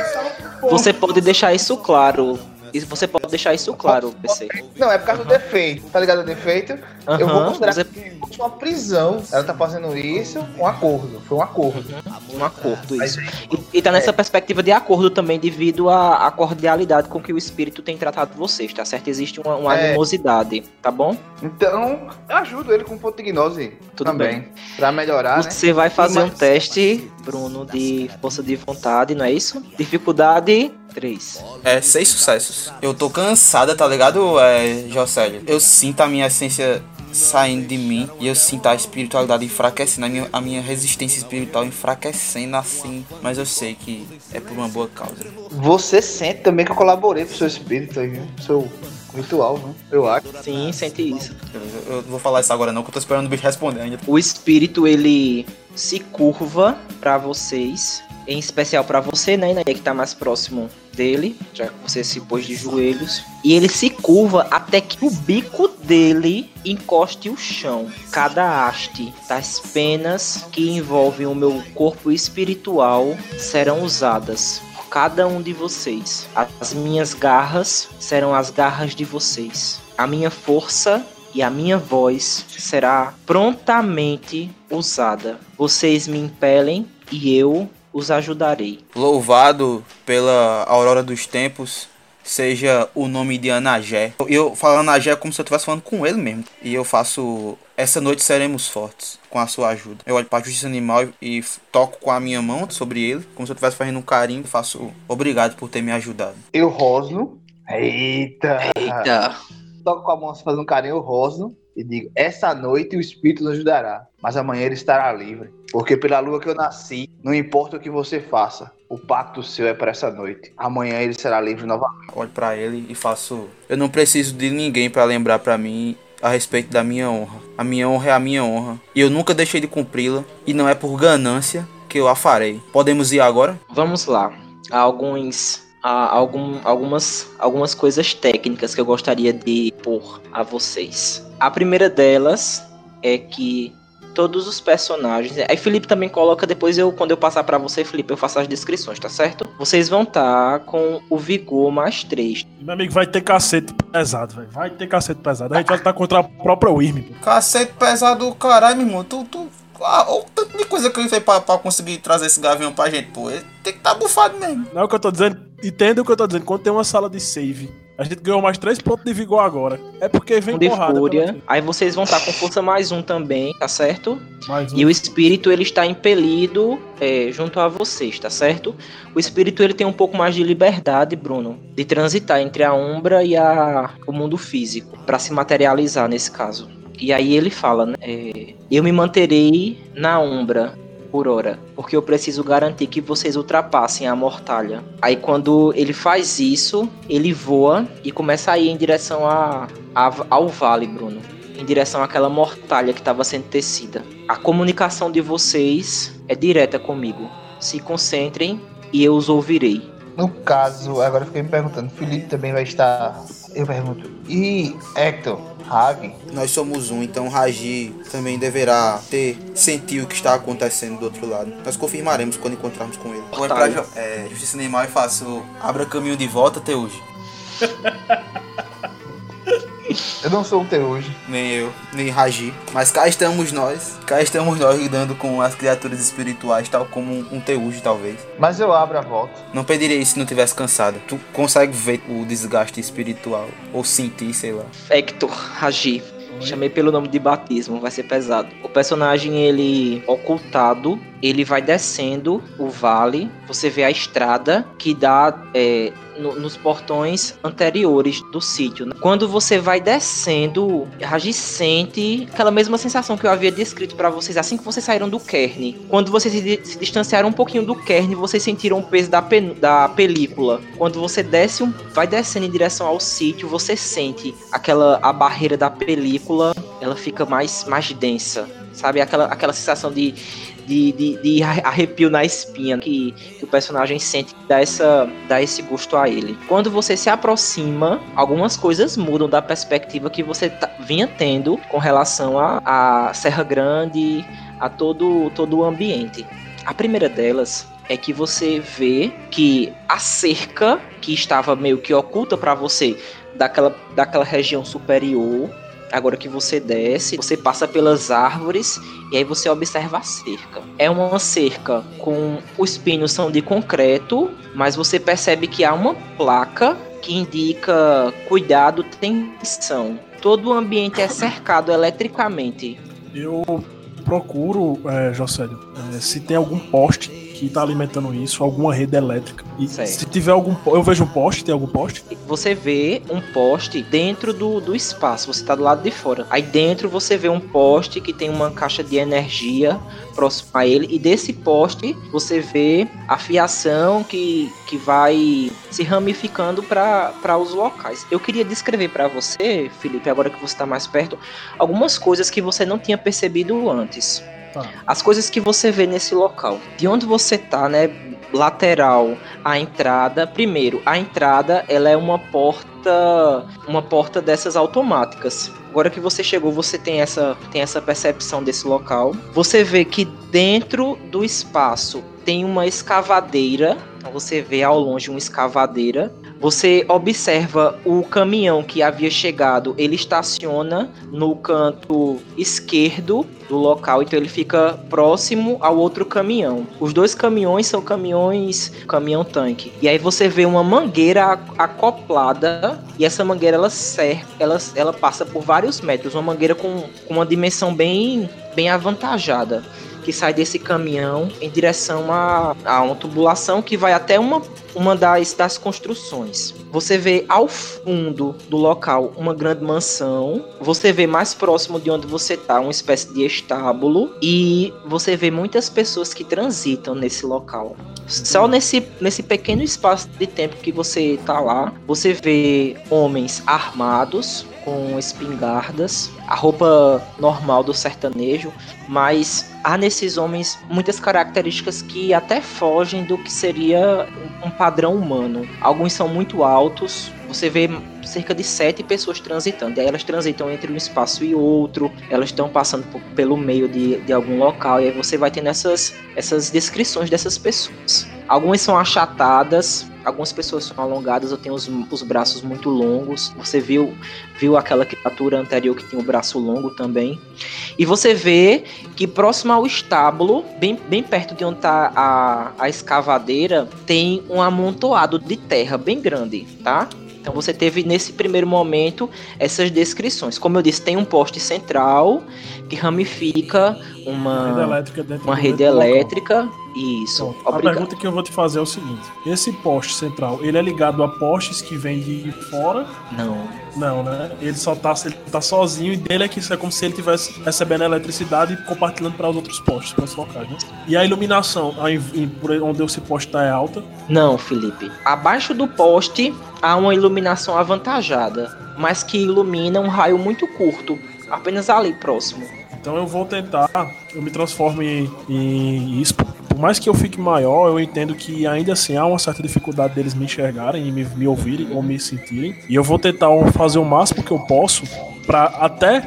Você pode deixar isso claro. E você pode deixar isso claro, PC. Não, é por causa do defeito. Tá ligado o defeito? eu vou considerar você- que uma prisão. Ela tá fazendo isso, um acordo. Foi um acordo. Um acordo, isso. E, e tá nessa perspectiva de acordo também, devido à, à cordialidade com que o espírito tem tratado vocês, tá certo? Existe uma, uma É. animosidade, tá bom? Então, eu ajudo ele com um ponto de gnose Tudo também. Pra melhorar, né? Você vai fazer um teste, Bruno, de força de vontade, não é isso? Dificuldade 3. É, seis sucessos. Eu tô cansada, tá ligado, é, Jocélio? Eu sinto a minha essência saindo de mim e eu sinto a espiritualidade enfraquecendo, a minha, a minha resistência espiritual enfraquecendo assim. Mas eu sei que é por uma boa causa. Você sente também que eu colaborei pro seu espírito aí, né? Seu ritual, né? Eu acho. Sim, sente isso. Eu, eu não vou falar isso agora não, que eu tô esperando o bicho responder ainda. O espírito ele se curva pra vocês, em especial pra você, né, Inaê, que tá mais próximo dele, já que você se pôs de joelhos, e ele se curva até que o bico dele encoste o chão. Cada haste das penas que envolvem o meu corpo espiritual serão usadas por cada um de vocês. As minhas garras serão as garras de vocês. A minha força e a minha voz será prontamente usada. Vocês me impelem e eu os ajudarei. Louvado pela aurora dos tempos seja o nome de Anagé. Eu falo Anagé como se eu estivesse falando com ele mesmo. E eu faço essa noite seremos fortes com a sua ajuda. Eu olho para a justiça animal e f- toco com a minha mão sobre ele, como se eu estivesse fazendo um carinho. e Faço obrigado por ter me ajudado. Eu rosno. Eita! Eita. Toco com a mão fazendo um carinho, rosno. E digo, essa noite o espírito nos ajudará. Mas amanhã ele estará livre. Porque pela lua que eu nasci, não importa o que você faça. O pacto seu é para essa noite. Amanhã ele será livre novamente. Olho para ele e faço. Eu não preciso de ninguém para lembrar para mim a respeito da minha honra. A minha honra é a minha honra. E eu nunca deixei de cumpri-la. E não é por ganância que eu a farei. Podemos ir agora? Vamos lá. Há alguns há algum, algumas algumas coisas técnicas que eu gostaria de pôr a vocês. A primeira delas é que todos os personagens. Aí Felipe também coloca depois eu quando eu passar pra você, Felipe, eu faço as descrições, tá certo? Vocês vão estar com o vigor mais 3. Meu amigo, vai ter cacete pesado, velho. Vai ter cacete pesado. A gente vai estar contra a própria Wyrm. Cacete pesado do caralho, meu irmão. Tu, tu. Ah, o tanto de coisa que ele fez pra, pra conseguir trazer esse gavião pra gente, pô. Ele tem que tá bufado mesmo. Não é o que eu tô dizendo. Entenda o que eu tô dizendo. Quando tem uma sala de save, a gente ganhou mais 3 pontos de vigor agora. É porque vem Um de porrada. fúria. pela frente. Aí vocês vão estar com força mais um também, tá certo? Mais um. E o espírito ele está impelido é, junto a vocês, tá certo? O espírito ele tem um pouco mais de liberdade, Bruno, de transitar entre a umbra e a, o mundo físico, para se materializar nesse caso. E aí ele fala, né? é, eu me manterei na umbra por hora, porque eu preciso garantir que vocês ultrapassem a mortalha. Aí quando ele faz isso, ele voa e começa a ir em direção a, a ao vale, Bruno. Em direção àquela mortalha que estava sendo tecida. A comunicação de vocês é direta comigo. Se concentrem e eu os ouvirei. No caso, agora eu fiquei me perguntando, Felipe também vai estar. Eu pergunto, e Hector, Hag? Nós somos um, então Ragi também deverá ter sentir o que está acontecendo do outro lado. Nós confirmaremos quando encontrarmos com ele. Vou pra jo- é, Justiça Animal e faço. Abra caminho de volta até hoje. Eu não sou um hoje. Nem eu, nem Ragi. Mas cá estamos nós. Cá estamos nós lidando com as criaturas espirituais, tal como um, Teuji, talvez. Mas eu abro a volta. Não pediria isso se não tivesse cansado. Tu consegue ver o desgaste espiritual. Ou sentir, sei lá. Hector Ragi. Chamei pelo nome de batismo, vai ser pesado. O personagem, ele ocultado, ele vai descendo o vale. Você vê a estrada que dá é, no- nos portões anteriores do sítio. né? Quando você vai descendo, Ragi sente aquela mesma sensação que eu havia descrito pra vocês assim que vocês saíram do Kern. Quando vocês se, se distanciaram um pouquinho do Kern, vocês sentiram o peso da, pen- da película. Quando você desce vai descendo em direção ao sítio, você sente aquela a barreira da película, ela fica mais mais densa, sabe? Aquela aquela sensação de de, de, de arrepio na espinha que, que o personagem sente que dá, essa, dá esse gosto a ele. Quando você se aproxima, algumas coisas mudam da perspectiva que você tá- vinha tendo com relação à a, Serra Grande, a todo, todo o ambiente. A primeira delas é que você vê que a cerca que estava meio que oculta para você daquela, daquela região superior, agora que você desce, você passa pelas árvores e aí você observa a cerca. É uma cerca com os pinos são de concreto, mas você percebe que há uma placa que indica cuidado, tensão. Todo o ambiente é cercado eletricamente. Eu procuro, é, é, se tem algum poste que tá alimentando isso, alguma rede elétrica. E Certo. se tiver algum. Eu vejo um poste, tem algum poste? Você vê um poste dentro do, do espaço, você tá do lado de fora. Aí dentro você vê um poste que tem uma caixa de energia próximo a ele, e desse poste você vê a fiação que, que vai se ramificando para os locais. Eu queria descrever para você, Felipe, agora que você está mais perto, algumas coisas que você não tinha percebido antes. As coisas que você vê nesse local. De onde você tá, né? Lateral à entrada. Primeiro, a entrada ela é uma porta, uma porta dessas automáticas. Agora que você chegou, você tem essa, tem essa percepção desse local. Você vê que dentro do espaço tem uma escavadeira. Então você vê ao longe uma escavadeira. Você observa o caminhão que havia chegado, ele estaciona no canto esquerdo do local, então ele fica próximo ao outro caminhão. Os dois caminhões são caminhões, caminhão tanque. E aí você vê uma mangueira ac- acoplada e essa mangueira ela ela, ela passa por vários metros, uma mangueira com, com uma dimensão bem bem avantajada que sai desse caminhão em direção a, a uma tubulação que vai até uma, uma das, das construções. Você vê ao fundo do local uma grande mansão. Você vê mais próximo de onde você está uma espécie de estábulo. E você vê muitas pessoas que transitam nesse local. Só nesse, nesse pequeno espaço de tempo que você tá lá, você vê homens armados com espingardas, a roupa normal do sertanejo, mas há nesses homens muitas características que até fogem do que seria um padrão humano. Alguns são muito altos, você vê cerca de sete pessoas transitando. E aí elas transitam entre um espaço e outro, elas estão passando por- pelo meio de, de algum local, e aí você vai tendo essas, essas descrições dessas pessoas. Algumas são achatadas, algumas pessoas são alongadas, ou têm os, os braços muito longos. Você viu, viu aquela criatura anterior que tinha o braço longo também. E você vê que próximo ao estábulo, bem, bem perto de onde está a, a escavadeira, tem um amontoado de terra bem grande, tá? Então você teve nesse primeiro momento essas descrições. Como eu disse, tem um poste central que ramifica Rede uma, elétrica dentro uma rede local. elétrica Isso. Pronto. A pergunta que eu vou te fazer é o seguinte: esse poste central, ele é ligado a postes que vêm de fora? Não. Não, né? Ele só tá, ele tá sozinho e dele é que isso é como se ele tivesse recebendo eletricidade e compartilhando para os outros postes, para os locais, né? E a iluminação, aí, onde esse poste tá é alta. Não, Felipe. Abaixo do poste há uma iluminação avantajada, mas que ilumina um raio muito curto, apenas ali próximo. Então eu vou tentar, eu me transformo em, em ispo. Por mais que eu fique maior, eu entendo que ainda assim há uma certa dificuldade deles me enxergarem e me, me ouvirem ou me sentirem. E eu vou tentar fazer o máximo que eu posso pra até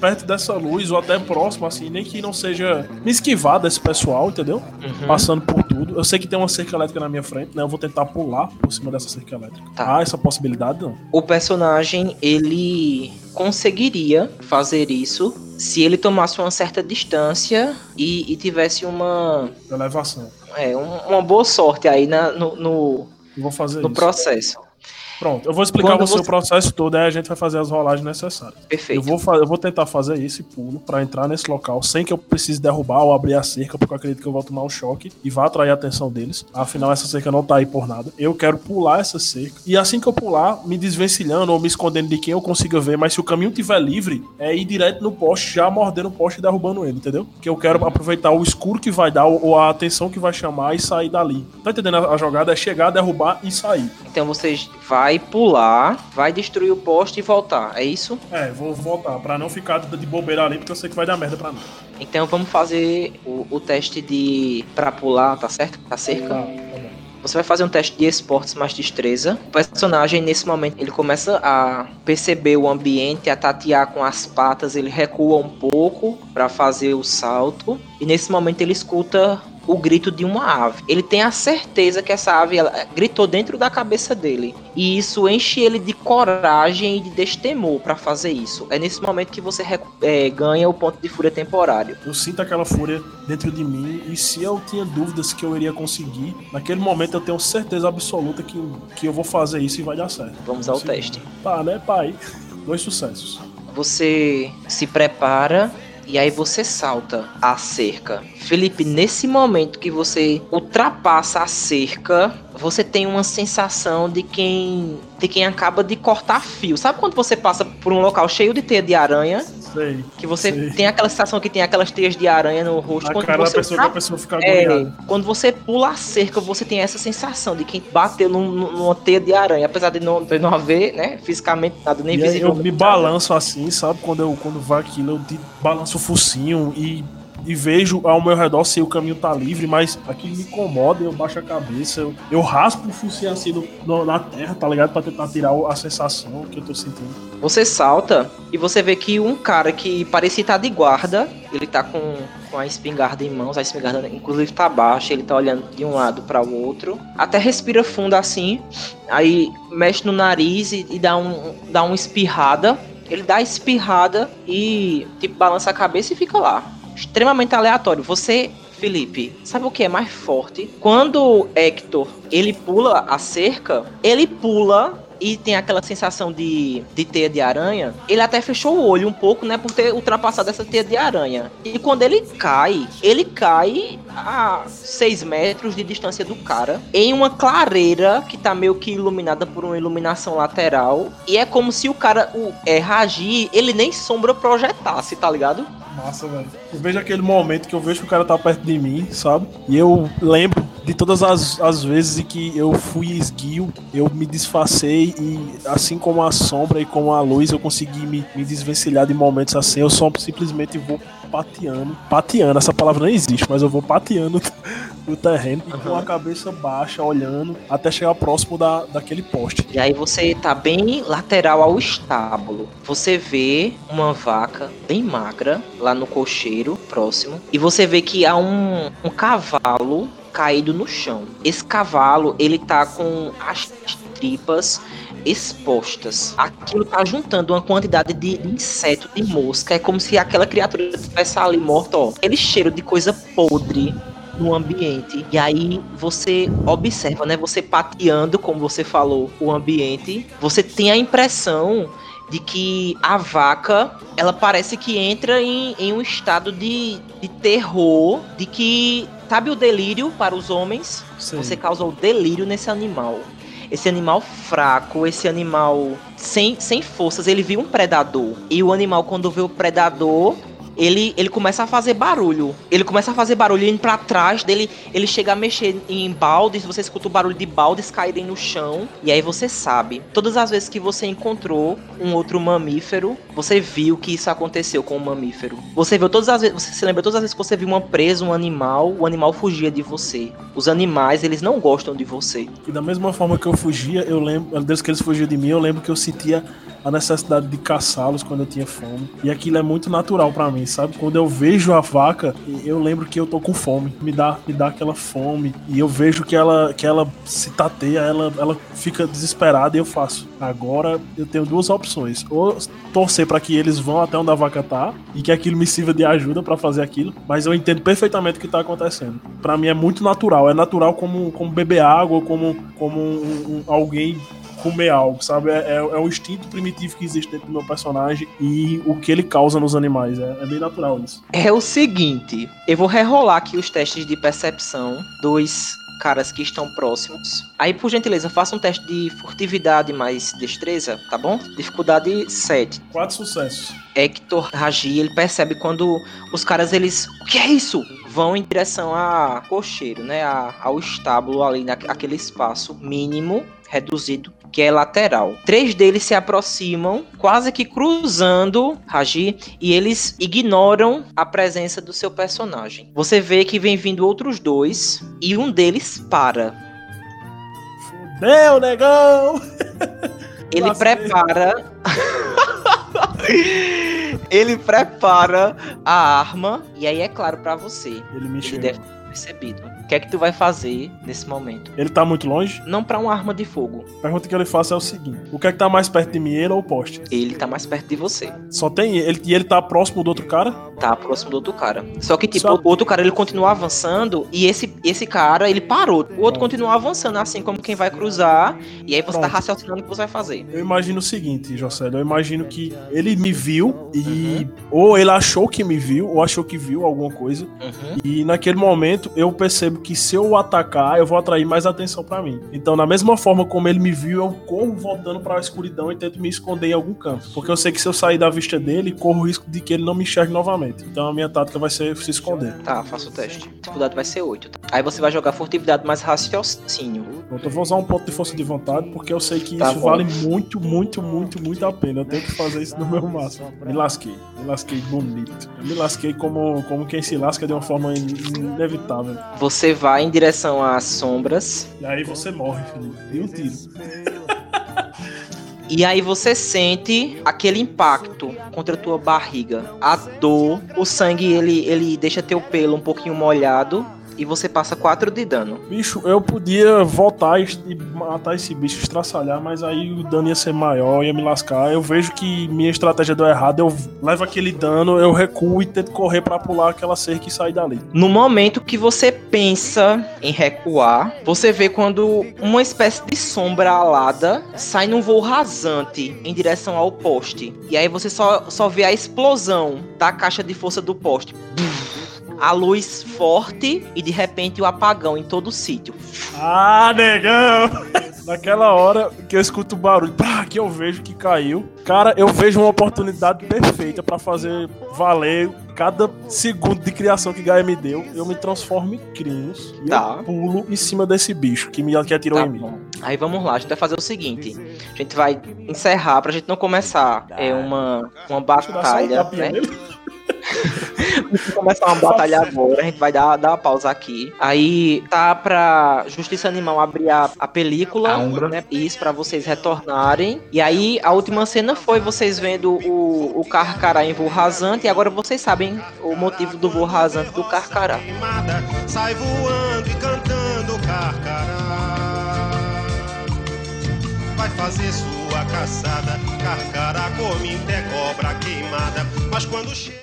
perto dessa luz ou até próximo, assim, nem que não seja me esquivar desse pessoal, entendeu? Uhum. Passando por tudo. Eu sei que tem uma cerca elétrica na minha frente, né? Eu vou tentar pular por cima dessa cerca elétrica. Tá. Ah, essa possibilidade não. O personagem, ele conseguiria fazer isso se ele tomasse uma certa distância e, e tivesse uma, Elevação. é, um- uma boa sorte aí na- no, no, Eu vou fazer no isso. processo. Pronto, eu vou explicar Quando você você- o processo todo, aí a gente vai fazer as rolagens necessárias. Eu Perfeito. vou, fa- eu vou tentar fazer esse pulo pra entrar nesse local sem que eu precise derrubar ou abrir a cerca, porque eu acredito que eu vou tomar um choque e vai atrair a atenção deles. Afinal, essa cerca não tá aí por nada. Eu quero pular essa cerca. E assim que eu pular, me desvencilhando ou me escondendo de quem eu consiga ver, mas se o caminho tiver livre, é ir direto no poste, já mordendo o poste e derrubando ele, entendeu? Que eu quero aproveitar o escuro que vai dar ou a atenção que vai chamar e sair dali. Tá entendendo a a jogada? É chegar, derrubar e sair. Então você vai pular, vai destruir o poste e voltar, é isso? É, vou voltar, pra não ficar de bobeira ali, porque eu sei que vai dar merda pra mim. Então vamos fazer o, o teste de pra pular, tá certo? Tá cerca? Tá, tá. Você vai fazer um teste de esportes mais destreza. O personagem, nesse momento, ele começa a perceber o ambiente, a tatear com as patas, ele recua um pouco para fazer o salto. E nesse momento ele escuta o grito de uma ave. Ele tem a certeza que essa ave gritou dentro da cabeça dele. E isso enche ele de coragem e de destemor para fazer isso. É nesse momento que você é, ganha o ponto de fúria temporário. Eu sinto aquela fúria dentro de mim e se eu tinha dúvidas que eu iria conseguir, naquele momento eu tenho certeza absoluta que, que eu vou fazer isso e vai dar certo. Vamos ao Sim. teste. Tá, né, pai? Dois sucessos. Você se prepara e aí você salta a cerca. Felipe, nesse momento que você ultrapassa a cerca, você tem uma sensação de quem de quem acaba de cortar fio. Sabe quando você passa por um local cheio de teia de aranha, Sei. que você Sei. tem aquela sensação que tem aquelas teias de aranha no rosto Na quando cara da você pessoa que a ultra- pessoa fica é, quando você pula a cerca, você tem essa sensação de quem bateu num- num- numa teia de aranha, apesar de não, de não haver, né, fisicamente nada nem E visível. eu me balanço assim, sabe? Quando, eu, quando vai aquilo, eu balanço o focinho e, e vejo ao meu redor se o caminho tá livre, mas aquilo me incomoda, eu baixo a cabeça, eu, eu raspo o focinho assim no- na terra, tá ligado? Pra tentar tirar a sensação que eu tô sentindo. Você salta e você vê que um cara que parecia estar de guarda, ele tá com, com a espingarda em mãos, a espingarda inclusive tá baixa, ele tá olhando de um lado para o outro, até respira fundo assim, aí mexe no nariz e, e dá, um, dá uma espirrada. Ele dá a espirrada e tipo balança a cabeça e fica lá. Extremamente aleatório. Você Felipe, sabe o que é mais forte? Quando Hector ele pula a cerca, ele pula e tem aquela sensação de, de teia de aranha, ele até fechou o olho um pouco, né, por ter ultrapassado essa teia de aranha. E quando ele cai, ele cai a 6 metros de distância do cara, em uma clareira que tá meio que iluminada por uma iluminação lateral. E é como se o cara, o é, Raji, ele nem sombra projetasse, tá ligado? Massa, velho. Eu vejo aquele momento que eu vejo que o cara tá perto de mim, sabe? E eu lembro de todas as, as vezes em que eu fui esguio, eu me disfarcei e assim como a sombra e como a luz, eu consegui me, me desvencilhar de momentos assim. Eu só simplesmente vou pateando. Pateando, essa palavra não existe, mas eu vou pateando o terreno e com a cabeça baixa, olhando, até chegar próximo da, daquele poste. E aí você tá bem lateral ao estábulo. Você vê uma vaca bem magra lá no cocheiro próximo. E você vê que há um, um cavalo caído no chão. Esse cavalo, ele tá com as tripas expostas. Aquilo tá juntando uma quantidade de, de inseto, de mosca. É como se aquela criatura estivesse ali morta, ó. Aquele cheiro de coisa podre no ambiente. E aí você observa, né? Você pateando, como você falou, o ambiente. Você tem a impressão de que a vaca, ela parece que entra em, em um estado de, de terror, de que, sabe o delírio para os homens? Sim. Você causa o delírio nesse animal. Esse animal fraco, esse animal sem, sem forças, ele viu um predador. E o animal, quando vê o predador, ele, ele começa a fazer barulho. Ele começa a fazer barulho indo pra trás dele. Ele chega a mexer em baldes. Você escuta o barulho de baldes caírem no chão. E aí você sabe. Todas as vezes que você encontrou um outro mamífero, você viu que isso aconteceu com o mamífero. Você viu todas as vezes. Você se lembra todas as vezes que você viu uma presa, um animal, o animal fugia de você. Os animais, eles não gostam de você. E da mesma forma que eu fugia, eu lembro, desde que eles fugiam de mim, eu lembro que eu sentia a necessidade de caçá-los quando eu tinha fome. E aquilo é muito natural pra mim, sabe? Quando eu vejo a vaca, eu lembro que eu tô com fome. Me dá, me dá aquela fome. E eu vejo que ela, que ela se tateia, ela, ela fica desesperada e eu faço. Agora eu tenho duas opções. Ou torcer pra que eles vão até onde a vaca tá e que aquilo me sirva de ajuda pra fazer aquilo. Mas eu entendo perfeitamente o que tá acontecendo. Pra mim é muito natural. É natural como, como beber água, como, como um- um- alguém comer algo, sabe? É, é, é o instinto primitivo que existe dentro do meu personagem e o que ele causa nos animais. É, é bem natural isso. É o seguinte, eu vou rerolar aqui os testes de percepção dos caras que estão próximos. Aí, por gentileza, faça um teste de furtividade mais destreza, tá bom? Dificuldade 7. Quatro sucessos. Hector Raji, ele percebe quando os caras, eles... O que é isso? Vão em direção a cocheiro, né? A- ao estábulo ali, naquele espaço mínimo, reduzido, que é lateral. Três deles se aproximam, quase que cruzando Raji, e eles ignoram a presença do seu personagem. Você vê que vem vindo outros dois, e um deles para. Fudeu, negão! Ele prepara. Ele prepara a arma, e aí é claro pra você. Ele me Ele deve ter percebido. O que é que tu vai fazer nesse momento? Ele tá muito longe? Não pra uma arma de fogo. A pergunta que eu lhe faço é o seguinte: o que é que tá mais perto de mim, ele ou o poste? Ele tá mais perto de você. Só tem ele. E ele tá próximo do outro cara? Tá próximo do outro cara. Só que, tipo, Só- o outro cara ele continua avançando e esse, esse cara ele parou. O outro continua avançando, assim como quem vai cruzar. E aí você tá Pronto. raciocinando o que você vai fazer. Eu imagino o seguinte, José. Eu imagino que ele me viu e. Ou ele achou que me viu, ou achou que viu alguma coisa. Uhum. E naquele momento eu percebo que se eu atacar, eu vou atrair mais atenção pra mim. Então, da mesma forma como ele me viu, eu corro voltando pra escuridão e tento me esconder em algum canto. Porque eu sei que se eu sair da vista dele, corro o risco de que ele não me enxergue novamente. Então a minha tática vai ser se esconder. Tá, faça o teste. Dificuldade vai ser 8. Tá? Aí você vai jogar furtividade mais raciocínio. Então, eu vou usar um ponto de força de vontade, porque eu sei que Tá isso bom. vale muito, muito, muito, muito a pena. Eu tenho que fazer isso no meu máximo. Me lasquei. Me lasquei bonito. Eu me lasquei como, como quem se lasca de uma forma in- inevitável. Você vai em direção às sombras. E aí você morre, Felipe. E um tiro. E aí você sente aquele impacto contra a tua barriga. A dor, o sangue ele, ele deixa teu pelo um pouquinho molhado. E você passa 4 de dano. Bicho, eu podia voltar e matar esse bicho, estraçalhar, mas aí o dano ia ser maior, ia me lascar. Eu vejo que minha estratégia deu errado, eu levo aquele dano, eu recuo e tento correr pra pular aquela cerca e sair dali. No momento que você pensa em recuar, você vê quando uma espécie de sombra alada sai num voo rasante em direção ao poste. E aí você só, só vê a explosão da caixa de força do poste. A luz forte e de repente o apagão em todo o sítio. Ah, negão! Naquela hora que eu escuto o barulho, pá, que eu vejo que caiu. Cara, eu vejo uma oportunidade perfeita pra fazer valer cada segundo de criação que Gaia me deu. Eu me transformo em crinos e Tá. eu pulo em cima desse bicho que me que atirou Tá em mim. Aí vamos lá, a gente vai fazer o seguinte: a gente vai encerrar pra gente não começar é uma, uma um batalha, né? Se começar uma batalha agora, a gente vai dar, dar uma pausa aqui. Aí tá pra Justiça Animal abrir a, a película, A né? Isso, pra vocês retornarem. E aí a última cena foi vocês vendo o, o Carcará em voo rasante. E agora vocês sabem o motivo do voo rasante do Carcará. sai voando e cantando carcará. Vai fazer sua caçada, carcará come até cobra queimada, mas quando chega